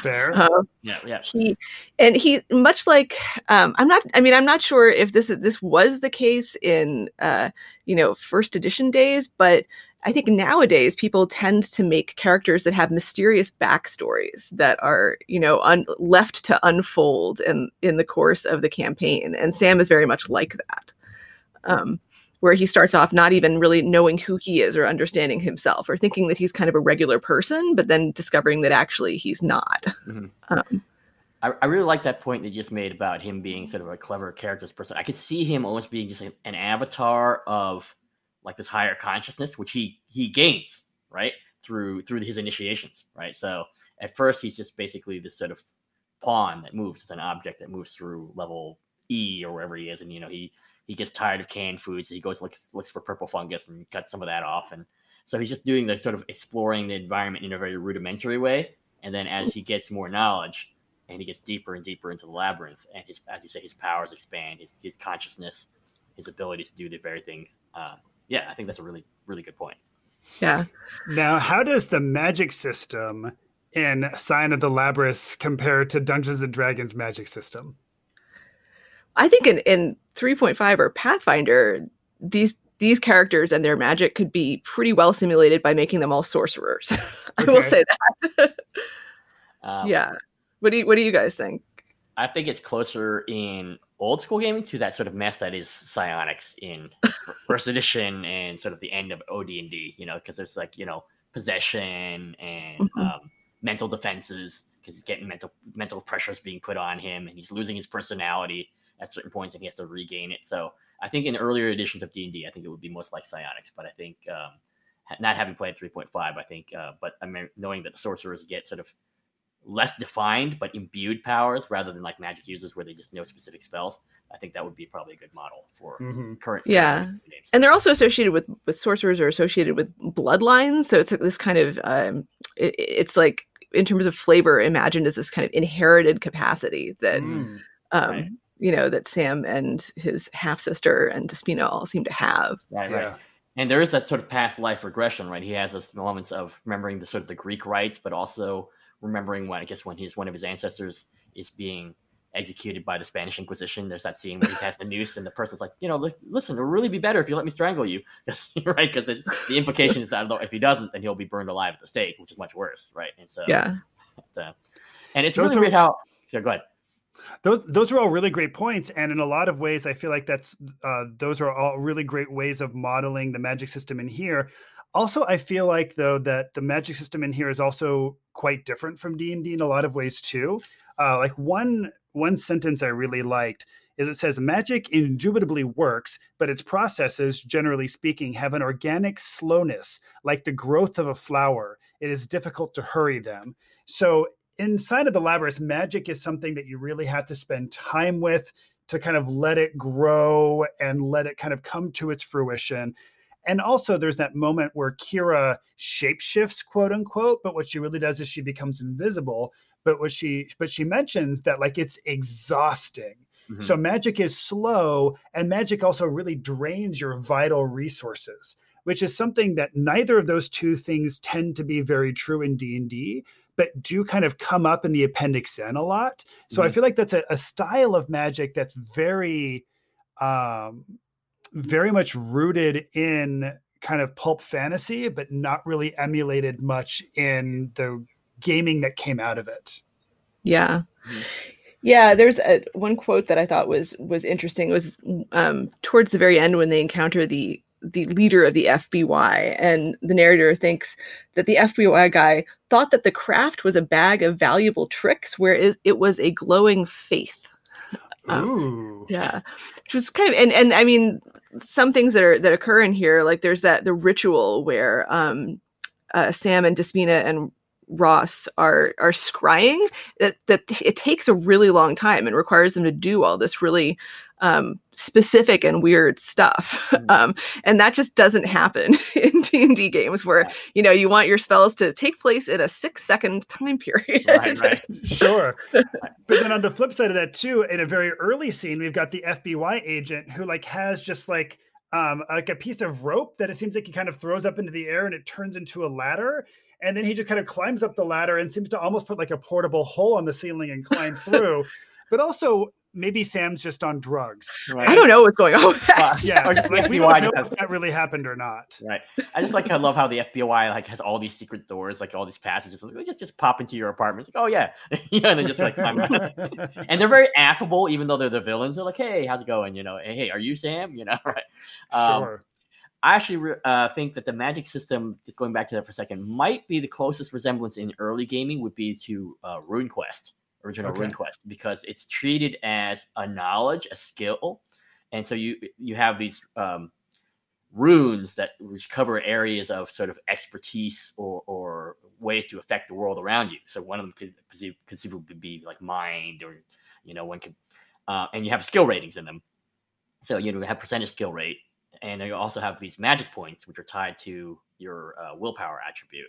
Fair. Um, yeah, yeah. he and he much like um i'm not i mean i'm not sure if this is this was the case in uh you know first edition days but i think nowadays people tend to make characters that have mysterious backstories that are you know un- left to unfold in in the course of the campaign and sam is very much like that um where he starts off not even really knowing who he is or understanding himself or thinking that he's kind of a regular person but then discovering that actually he's not Mhm. um, I, I really like that point that you just made about him being sort of a clever characters person. I could see him almost being just like an avatar of like this higher consciousness, which he he gains right through through his initiations, right? So at first he's just basically this sort of pawn that moves, it's an object that moves through level E or wherever he is, and you know he he gets tired of canned foods, so he goes looks looks for purple fungus and cuts some of that off, and so he's just doing the sort of exploring the environment in a very rudimentary way, and then as he gets more knowledge and he gets deeper and deeper into the labyrinth and his as you say his powers expand his, his consciousness his ability to do the very things um, yeah i think that's a really really good point yeah Now, how does the magic system in Sign of the Labyrinth compare to Dungeons and Dragons magic system? I think in, in 3.5 or Pathfinder, these these characters and their magic could be pretty well simulated by making them all sorcerers. I will say that. um, yeah. What do you what do you guys think? I think it's closer in old school gaming to that sort of mess that is psionics in first edition and sort of the end of od&d you know because there's like you know possession and Mhm. um, mental defenses because he's getting mental mental pressures being put on him and he's losing his personality at certain points and he has to regain it so i think in earlier editions of d&d i think it would be most like psionics but i think um, not having played 3.5 i think uh, but i mean knowing that the sorcerers get sort of less defined but imbued powers rather than like magic users where they just know specific spells. I think that would be probably a good model for Mhm. current. Yeah. current and they're also associated with with sorcerers or associated with bloodlines so it's like this kind of um it, it's like in terms of flavor imagined as this kind of inherited capacity that Mm. um Right. you know that sam and his half sister and despina all seem to have right, Yeah. right. And there is that sort of past life regression, right? He has those moments of remembering the sort of the Greek rites, but also remembering when I guess when his one of his ancestors is being executed by the Spanish Inquisition. There's that scene where he has the noose, and the person's like, you know, listen, it'll really be better if you let me strangle you, 'Cause- right? Because the implication is that if he doesn't, then he'll be burned alive at the stake, which is much worse, right? And so, yeah uh, and it's Those really are- weird how. So go ahead. Those those are all really great points, and in a lot of ways, I feel like that's uh, those are all really great ways of modeling the magic system in here. Also, I feel like though that the magic system in here is also quite different from D and D in a lot of ways too. Uh, like one one sentence I really liked is it says magic indubitably works, but its processes, generally speaking, have an organic slowness, like the growth of a flower. It is difficult to hurry them. So inside of the labyrinth, magic is something that you really have to spend time with to kind of let it grow and let it kind of come to its fruition. And also, there's that moment where Kira shapeshifts, quote unquote, but what she really does is she becomes invisible. But what she but she mentions that like it's exhausting. Mhm. So magic is slow, and magic also really drains your vital resources, which is something that neither of those two things tend to be very true in D and D, but do kind of come up in the Appendix N a lot. So I Mhm. feel like that's a, a style of magic that's very, um, very much rooted in kind of pulp fantasy, but not really emulated much in the gaming that came out of it. Yeah. Mhm. Yeah, there's a one quote that I thought was was interesting. It was um, towards the very end when they encounter the the leader of the FBI, and the narrator thinks that the FBI guy thought that the craft was a bag of valuable tricks, whereas it was a glowing faith. Um, Ooh. Yeah, which was kind of and and I mean some things that are that occur in here, like there's that the ritual where um, uh, Sam and Despina and Ross are are scrying that that it takes a really long time and requires them to do all this really um, specific and weird stuff, Mhm. um, and that just doesn't happen in D and D games where you know you want your spells to take place in a six second time period. Right, right. Sure. but then on the flip side of that too, in a very early scene, we've got the FBI agent who like has just like um like a piece of rope that it seems like he kind of throws up into the air and it turns into a ladder. And then he just kind of climbs up the ladder and seems to almost put like a portable hole on the ceiling and climb through. but also maybe Sam's just on drugs. Right. I don't know what's going on with that. Well, Yeah, like we FBI don't know if that really happened or not. Right. I just like I love how the FBI like has all these secret doors, like all these passages. Like, just just pop into your apartment. It's like, oh yeah, you know, and then just like climb around. and they're very affable, even though they're the villains. They're like, hey, how's it going? You know, hey, hey, are you Sam? You know, right? Um, sure. I actually re- uh, think that the magic system, just going back to that for a second, might be the closest resemblance in early gaming would be to uh, RuneQuest, original Okay. RuneQuest, because it's treated as a knowledge, a skill, and so you you have these um, runes that which cover areas of sort of expertise or, or ways to affect the world around you. So one of them could conceivably be like mind, or you know, one could, uh, and you have skill ratings in them. So you know, have percentage skill rate, and you also have these magic points, which are tied to your uh, willpower attribute.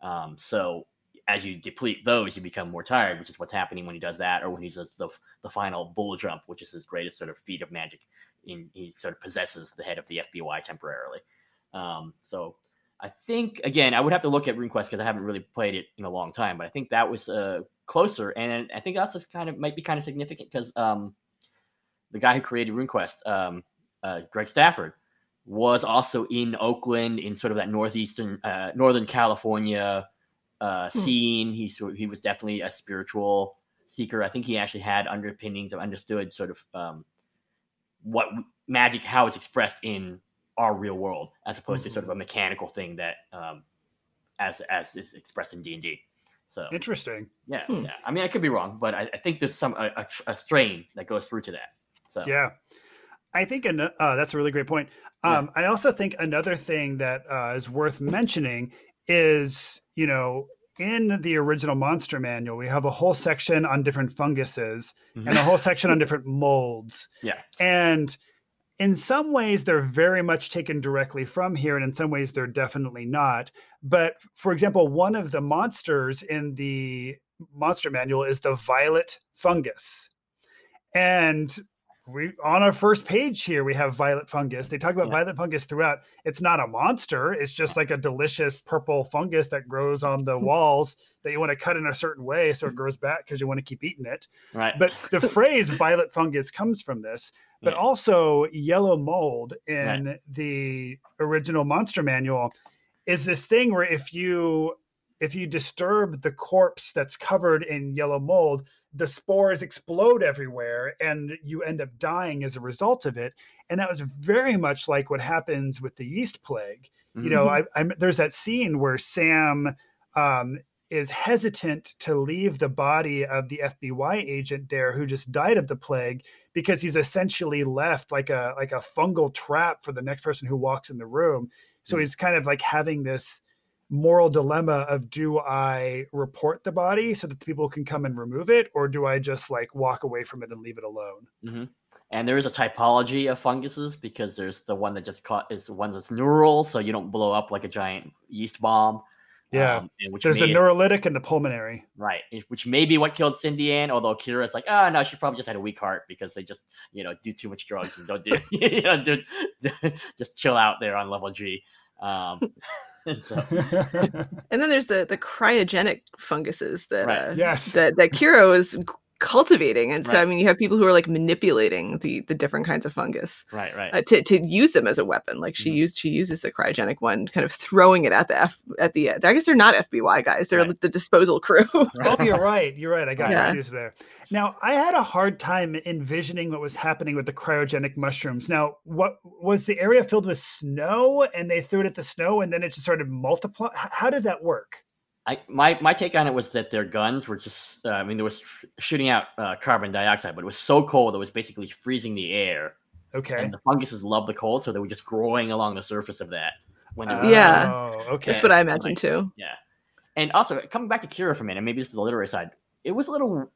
Um, so as you deplete those, you become more tired, which is what's happening when he does that, or when he does the the final bull jump, which is his greatest sort of feat of magic. In, he sort of possesses the head of the FBI temporarily. Um, so I think again, I would have to look at RuneQuest because I haven't really played it in a long time, but I think that was uh, closer, and I think also kind of might be kind of significant because um, the guy who created RuneQuest, um, uh, Greg Stafford, was also in Oakland in sort of that northeastern, uh, northern California uh, Hmm. scene. He he was definitely a spiritual seeker. I think he actually had underpinnings of understood sort of um, what magic, how it's expressed in our real world, as opposed to sort of a mechanical thing that um, as as is expressed in D and D. So Interesting. yeah, Hmm. yeah. I mean, I could be wrong, but I, I think there's some a, a, a strain that goes through to that. So Yeah. I think an, uh, that's a really great point. Yeah. Um, I also think another thing that uh, is worth mentioning is, you know, in the original monster manual, we have a whole section on different funguses Mhm. and a whole section on different molds. Yeah. And in some ways, they're very much taken directly from here, and in some ways, they're definitely not. But for example, one of the monsters in the monster manual is the violet fungus. And we on our first page here we have violet fungus. They talk about Yeah. violet fungus throughout. It's not a monster, it's just like a delicious purple fungus that grows on the hmm. walls that you want to cut in a certain way so it hmm. grows back because you want to keep eating it. Right. But the phrase violet fungus comes from this, but Yeah. also yellow mold in the original monster manual is this thing where if you if you disturb the corpse that's covered in yellow mold, the spores explode everywhere and you end up dying as a result of it. And that was very much like what happens with the yeast plague. You know, I, I'm, there's that scene where Sam um, is hesitant to leave the body of the FBI agent there who just died of the plague because he's essentially left like a like a fungal trap for the next person who walks in the room. So Mm. he's kind of like having this moral dilemma of do I report the body so that people can come and remove it or do I just like walk away from it and leave it alone? hmm And there is a typology of funguses because there's the one that just caught is the one that's neural, so you don't blow up like a giant yeast bomb. Yeah. um, which There's the neurolytic and the pulmonary. right, which may be what killed Cindy Ann. Although Kira's like, oh no, she probably just had a weak heart because they just you know do too much drugs and don't do you know do, just chill out there on level G. Um, so And then there's the the cryogenic funguses that Right. uh, Yes. that that Kira is cultivating, and so I mean you have people who are like manipulating the the different kinds of fungus right, right. uh, to to use them as a weapon. Like she Mhm. used she uses the cryogenic one, kind of throwing it at the F at the. I guess they're not FBI guys; they're Right. the disposal crew. Oh, you're right. You're right. I got Yeah. confused there. Now, I had a hard time envisioning what was happening with the cryogenic mushrooms. Now, what was the area filled with snow and they threw it at the snow and then it just started multiplying? How did that work? I, my my take on it was that their guns were just uh, I mean there was shooting out uh, carbon dioxide, but it was so cold it was basically freezing the air. Okay. And the funguses love the cold, so they were just growing along the surface of that. When they were Yeah. Oh, okay. That's what I Right. imagine too. Yeah. And also coming back to Kira for a minute, maybe this is the literary side. It was a little.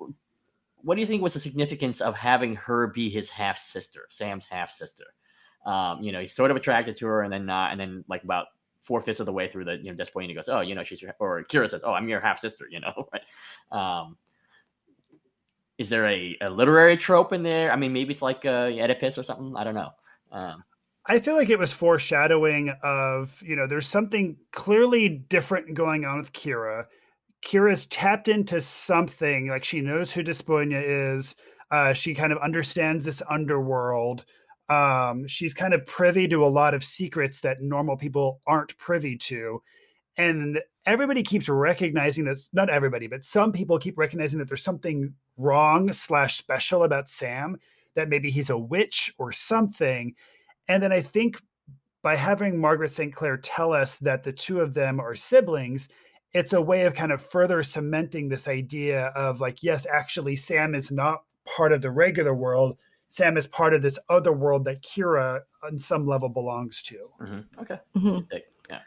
What do you think was the significance of having her be his half sister, Sam's half sister? Um, you know, he's sort of attracted to her, and then not, and then like about four fifths of the way through the you know Despoina, he goes, "Oh, you know, she's your," or Kira says, "Oh, I'm your half sister," you know. Um, is there a, a literary trope in there? I mean, maybe it's like uh, Oedipus or something. I don't know. Um, I feel like it was foreshadowing of, you know, there's something clearly different going on with Kira. Kira's tapped into something, like she knows who Despoina is. Uh, she kind of understands this underworld. Um, she's kind of privy to a lot of secrets that normal people aren't privy to. And everybody keeps recognizing that, not everybody, but some people keep recognizing that there's something wrong slash special about Sam, that maybe he's a witch or something. And then I think by having Margaret St. Clair tell us that the two of them are siblings, it's a way of kind of further cementing this idea of like, yes, actually, Sam is not part of the regular world. Sam is part of this other world that Kira, on some level, belongs to. mhm. Okay. Mhm. Yeah.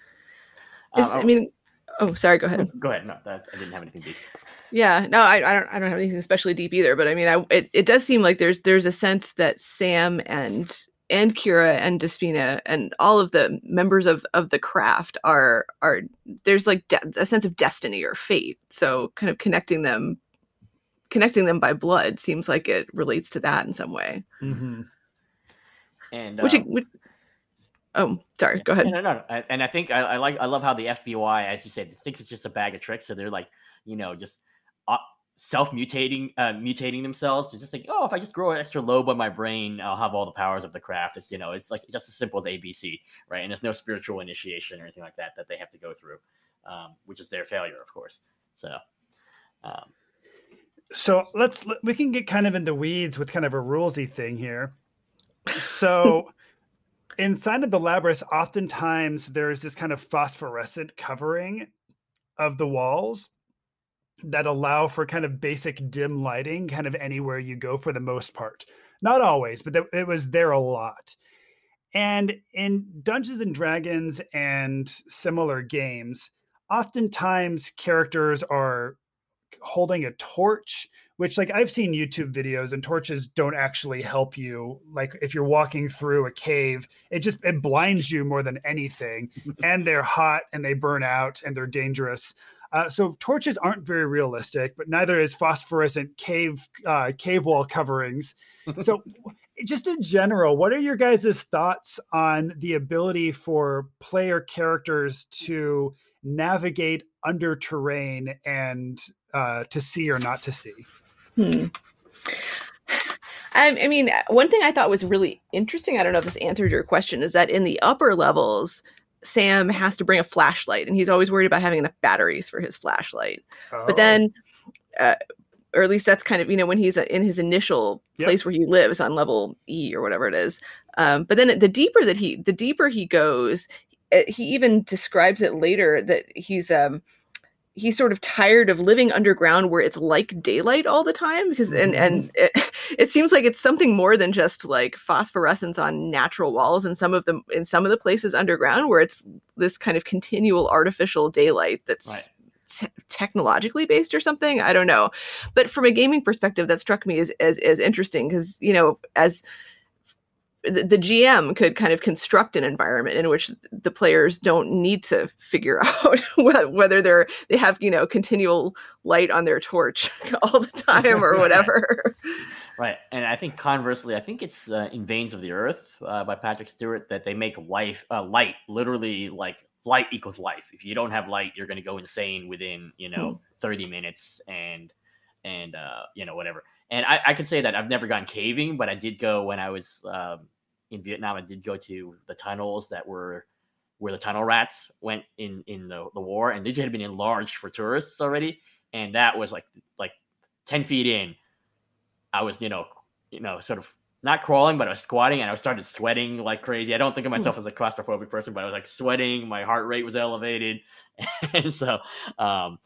Is- Um, I mean, oh, sorry. Go ahead. go ahead. No, that, I didn't have anything deep. Yeah, no, I, I don't. I don't have anything especially deep either. But I mean, I it, it does seem like there's there's a sense that Sam and and Kira and Despina and all of the members of of the craft are are there's like de- a sense of destiny or fate. So kind of connecting them, connecting them by blood seems like it relates to that in some way. Mm-hmm. And Which, um, which oh, sorry. Go ahead. No, no, no. I- And I think I, I like I love how the FBI, as you said, thinks it's just a bag of tricks. So they're like, you know, just uh, self mutating, uh, mutating themselves. They're just like, oh, if I just grow an extra lobe on my brain, I'll have all the powers of the craft. It's you know, it's like just as simple as ABC, right? And there's no spiritual initiation or anything like that that they have to go through, um, which is their failure, of course. So. Um, so let's let- we can get kind of in the weeds with kind of a rulesy thing here. So inside of the labyrinth, oftentimes there's this kind of phosphorescent covering of the walls that allow for kind of basic dim lighting, kind of anywhere you go for the most part. Not always, but th- it was there a lot. And in Dungeons and Dragons and similar games, oftentimes characters are holding a torch which like I've seen YouTube videos and torches don't actually help you. Like if you're walking through a cave, it just it blinds you more than anything. and they're hot and they burn out and they're dangerous. Uh, so torches aren't very realistic, but neither is phosphorescent cave uh, cave wall coverings. So, just in general, what are your guys' thoughts on the ability for player characters to navigate under terrain and uh, to see or not to see? Hmm. I, I mean, one thing I thought was really interesting. I don't know if this answered your question. Is that in the upper levels, Sam has to bring a flashlight, and he's always worried about having enough batteries for his flashlight. Oh. But then, uh, or at least that's kind of you know when he's in his initial yep. place where he lives on level E or whatever it is. Um, but then the deeper that he, the deeper he goes, eh, he even describes it later that he's um he's sort of tired of living underground where it's like daylight all the time because and and mm-hmm. it, it seems like it's something more than just like phosphorescence on natural walls in some of the in some of the places underground where it's this kind of continual artificial daylight that's right. Te- technologically based or something i don't know but from a gaming perspective that struck me as as, as interesting because you know as the, the GM could kind of construct an environment in which the players don't need to figure out whether they're they have you know continual light on their torch all the time or whatever. right, and I think conversely, I think it's uh, in Veins of the Earth uh, by Patrick Stuart that they make life uh, light literally like light equals life. If you don't have light, you're going to go insane within you know mm. 30 minutes and and uh, you know whatever. And I, I could say that I've never gone caving, but I did go when I was um, in Vietnam, I did go to the tunnels that were where the tunnel rats went in in the, the war, and these had been enlarged for tourists already, and that was like like ten feet in. I was you know you know sort of not crawling, but I was squatting and I started sweating like crazy. I don't think of hmm. myself as a claustrophobic person, but I was like sweating. My heart rate was elevated, and so um,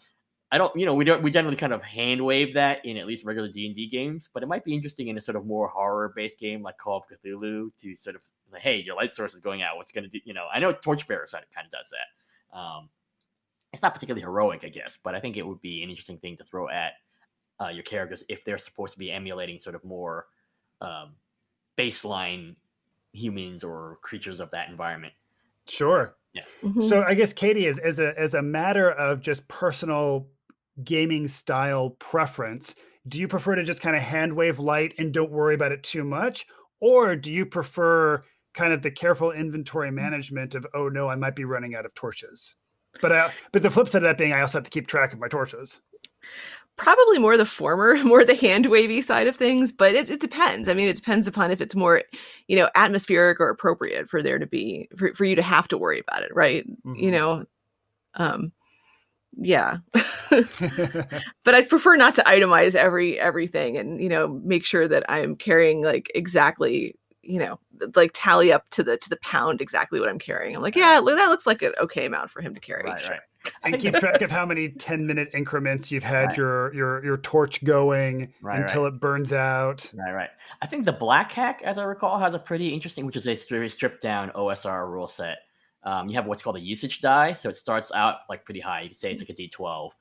I don't, you know, we don't, we generally kind of hand wave that in at least regular D and D games, but it might be interesting in a sort of more horror based game like Call of Cthulhu to sort of, like, hey, your light source is going out. What's going to do? You know, I know Torchbearer kind of does that. Um, it's not particularly heroic, I guess, but I think it would be an interesting thing to throw at uh, your characters if they're supposed to be emulating sort of more um, baseline humans or creatures of that environment. Sure. Yeah. Mm-hmm. So I guess Katie, as, as a as a matter of just personal gaming style preference. Do you prefer to just kind of hand wave light and don't worry about it too much? Or do you prefer kind of the careful inventory management of, oh no, I might be running out of torches? But I, but the flip side of that being, I also have to keep track of my torches. Probably more the former, more the hand wavy side of things, but it, it depends. I mean, it depends upon if it's more, you know, atmospheric or appropriate for there to be for, for you to have to worry about it, right? Mm-hmm. You know, um, yeah. But i'd prefer not to itemize every everything and you know make sure that i'm carrying like exactly you know like tally up to the to the pound exactly what i'm carrying. I'm like yeah that looks like an okay amount for him to carry. Right, sure. right. and keep track of how many 10 minute increments you've had right. your your your torch going right, until it burns out. Right right. I think the black hack as i recall has a pretty interesting which is a very stripped down osr rule set um, you have what's called a usage die. So it starts out like pretty high. You can say it's like a D12.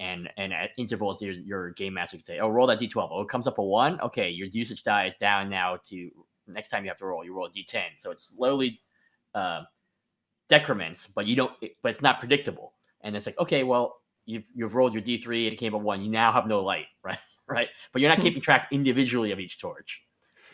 And and at intervals, your, your game master can say, oh, roll that D12. Oh, it comes up a one. Okay, your usage die is down now to next time you have to roll, you roll a D10. So it slowly uh, decrements, but you don't, but it's not predictable. And it's like, okay, well, you've, you've rolled your D3 and it came up one. You now have no light, right? right. But you're not hmm. keeping track individually of each torch.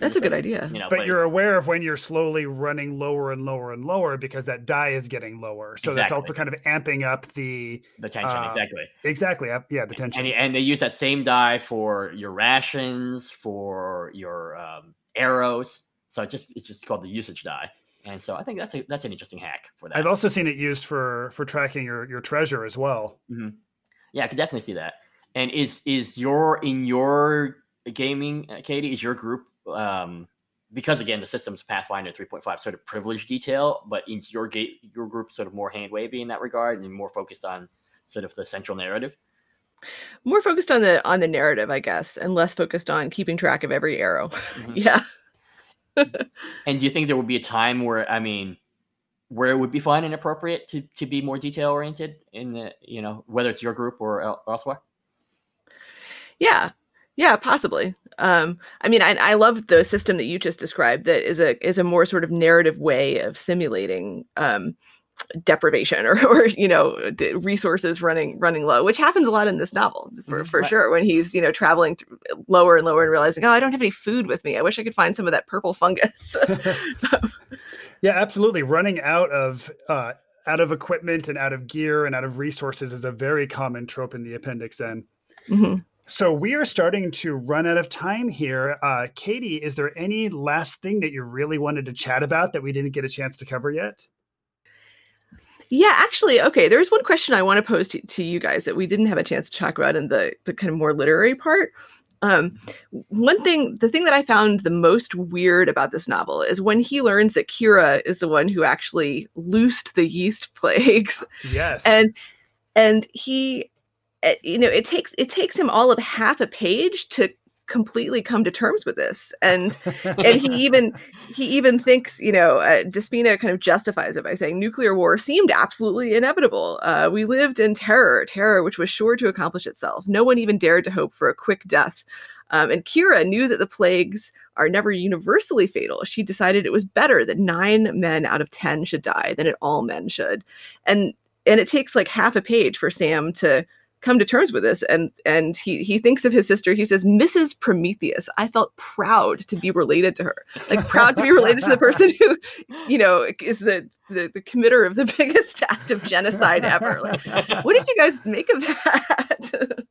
That's a good idea. You know, but, but you're aware of when you're slowly running lower and lower and lower because that die is getting lower. So exactly. that's also kind of amping up the the tension. Uh, exactly. Exactly. Yeah, the tension. And, and, they use that same die for your rations, for your um, arrows. So it just it's just called the usage die. And so I think that's a that's an interesting hack for that. I've also seen it used for for tracking your your treasure as well. Mm-hmm. Yeah, I could definitely see that. And is is your in your gaming, uh, Katie? Is your group um, because again the system's Pathfinder 3.5 sort of privileged detail, but in your gate your group sort of more hand wavy in that regard and more focused on sort of the central narrative. More focused on the on the narrative, I guess, and less focused on keeping track of every arrow. Mm-hmm. yeah. and do you think there will be a time where I mean, where it would be fine and appropriate to to be more detail oriented in the you know whether it's your group or el- elsewhere? Yeah, yeah, possibly. Um, I mean, I, I love the system that you just described. That is a is a more sort of narrative way of simulating um, deprivation or, or you know resources running running low, which happens a lot in this novel for Mhm, for right. sure. When he's you know traveling lower and lower and realizing, oh, I don't have any food with me. I wish I could find some of that purple fungus. Yeah, absolutely. Running out of uh, out of equipment and out of gear and out of resources is a very common trope in the Appendix N. Mhm. So we are starting to run out of time here. Uh, Katie, is there any last thing that you really wanted to chat about that we didn't get a chance to cover yet? Yeah, actually, okay. There's one question I want to pose to, to you guys that we didn't have a chance to talk about in the the kind of more literary part. Um, one thing, the thing that I found the most weird about this novel is when he learns that Kira is the one who actually loosed the yeast plagues, Yes. and and he, you know, it takes it takes him all of half a page to completely come to terms with this, and and he even he even thinks you know uh, Despina kind of justifies it by saying nuclear war seemed absolutely inevitable. Uh, we lived in terror, terror which was sure to accomplish itself. No one even dared to hope for a quick death. Um, and Kira knew that the plagues are never universally fatal. She decided it was better that nine men out of ten should die than that all men should. And and it takes like half a page for Sam to come to terms with this and and he he thinks of his sister he says mrs prometheus i felt proud to be related to her like proud to be related to the person who you know is the the, the committer of the biggest act of genocide ever. Like what did you guys make of that?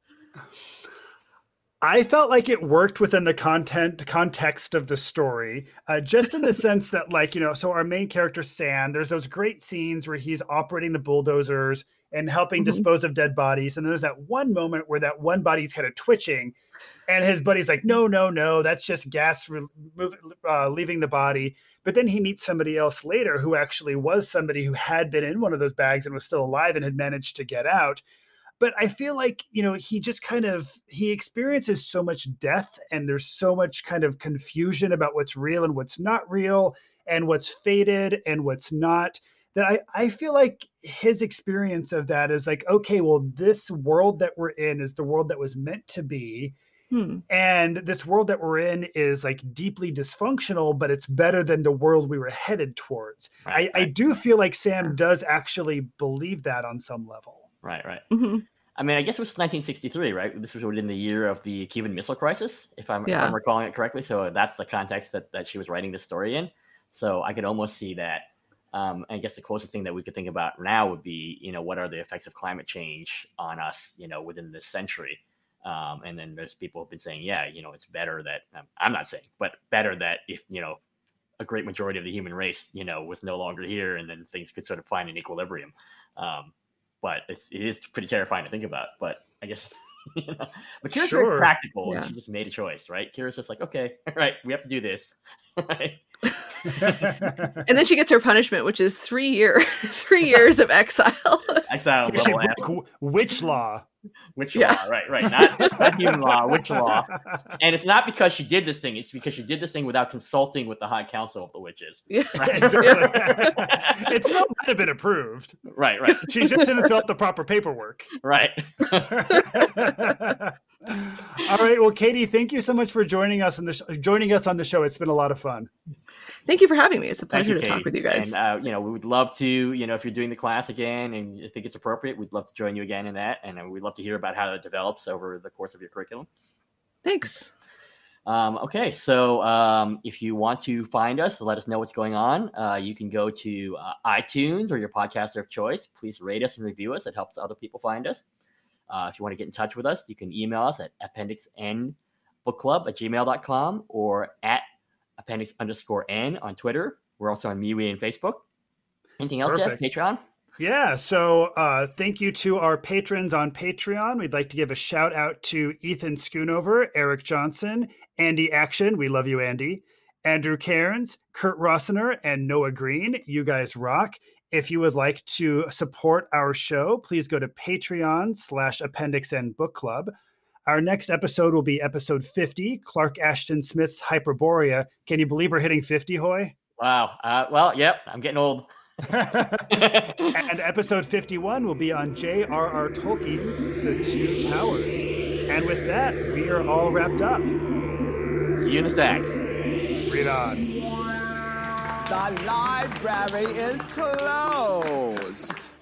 I felt like it worked within the content context of the story, uh, just in the sense that, like, you know, so our main character Sam, there's those great scenes where he's operating the bulldozers and helping Mhm. dispose of dead bodies, and there's that one moment where that one body's kind of twitching, and his buddy's like, "No, no, no, that's just gas re- move, uh, leaving the body." But then he meets somebody else later who actually was somebody who had been in one of those bags and was still alive and had managed to get out but i feel like you know he just kind of he experiences so much death and there's so much kind of confusion about what's real and what's not real and what's faded and what's not that i i feel like his experience of that is like okay well this world that we're in is the world that was meant to be Hmm. and this world that we're in is like deeply dysfunctional but it's better than the world we were headed towards Right, I, I do feel like sam does actually believe that on some level Right, right. Mhm. I mean, I guess it was 1963, right? This was within the year of the Cuban Missile Crisis, if I'm, if I'm recalling it correctly. So that's the context that, that she was writing this story in. So I could almost see that. Um, I guess the closest thing that we could think about now would be, you know, what are the effects of climate change on us, you know, within this century? Um, and then there's people who've been saying, yeah, you know, it's better that um, I'm not saying, but better that if you know a great majority of the human race, you know, was no longer here, and then things could sort of find an equilibrium. Um, but it's, it is pretty terrifying to think about. But I guess, you know, but Kira's Sure. very practical, and Yeah. she just made a choice, right? Kira's just like, okay, right, we have to do this, right? And then she gets her punishment which is three year three years of exile. Exile she level witch law? Witch Yeah. law, right, right, not, not human law, witch law. And it's not because she did this thing; it's because she did this thing without consulting with the High Council of the Witches. yeah. Right, Exactly. it still might have been approved. Right, right, she just didn't fill out the proper paperwork. Right. all right well katie thank you so much for joining us on the sh- joining us on the show. It's been a lot of fun thank you for having me it's a pleasure you, to talk with you guys And uh, you know, we would love to, you know, if you're doing the class again and you think it's appropriate, we'd love to join you again in that, and uh, we'd love to hear about how it develops over the course of your curriculum. thanks Um, okay, so um, if you want to find us, let us know what's going on. Uh, you can go to uh, iTunes or your podcaster of choice. Please rate us and review us. It helps other people find us. Uh, if you want to get in touch with us, you can email us at appendixnbookclub at gmail.com or at appendix underscore n on Twitter. We're also on MeWe and Facebook. Anything else, Perfect. Jeff? Patreon? Yeah, so uh, thank you to our patrons on Patreon. We'd like to give a shout out to Ethan Schoonover, Eric Johnson, Andy Action. We love you, Andy. Andrew Cairns, Kurt Rossiner, and Noah Green. You guys rock. If you would like to support our show, please go to Patreon slash Appendix N Book Club. Our next episode will be episode 50, Clark Ashton Smith's Hyperborea. Can you believe we're hitting 50, Hoy? Wow. Uh, well, yep, I'm getting old. and episode 51 will be on J.R.R. Tolkien's The Two Towers. And with that, we are all wrapped up. See you in the stacks. Read on. The library is closed.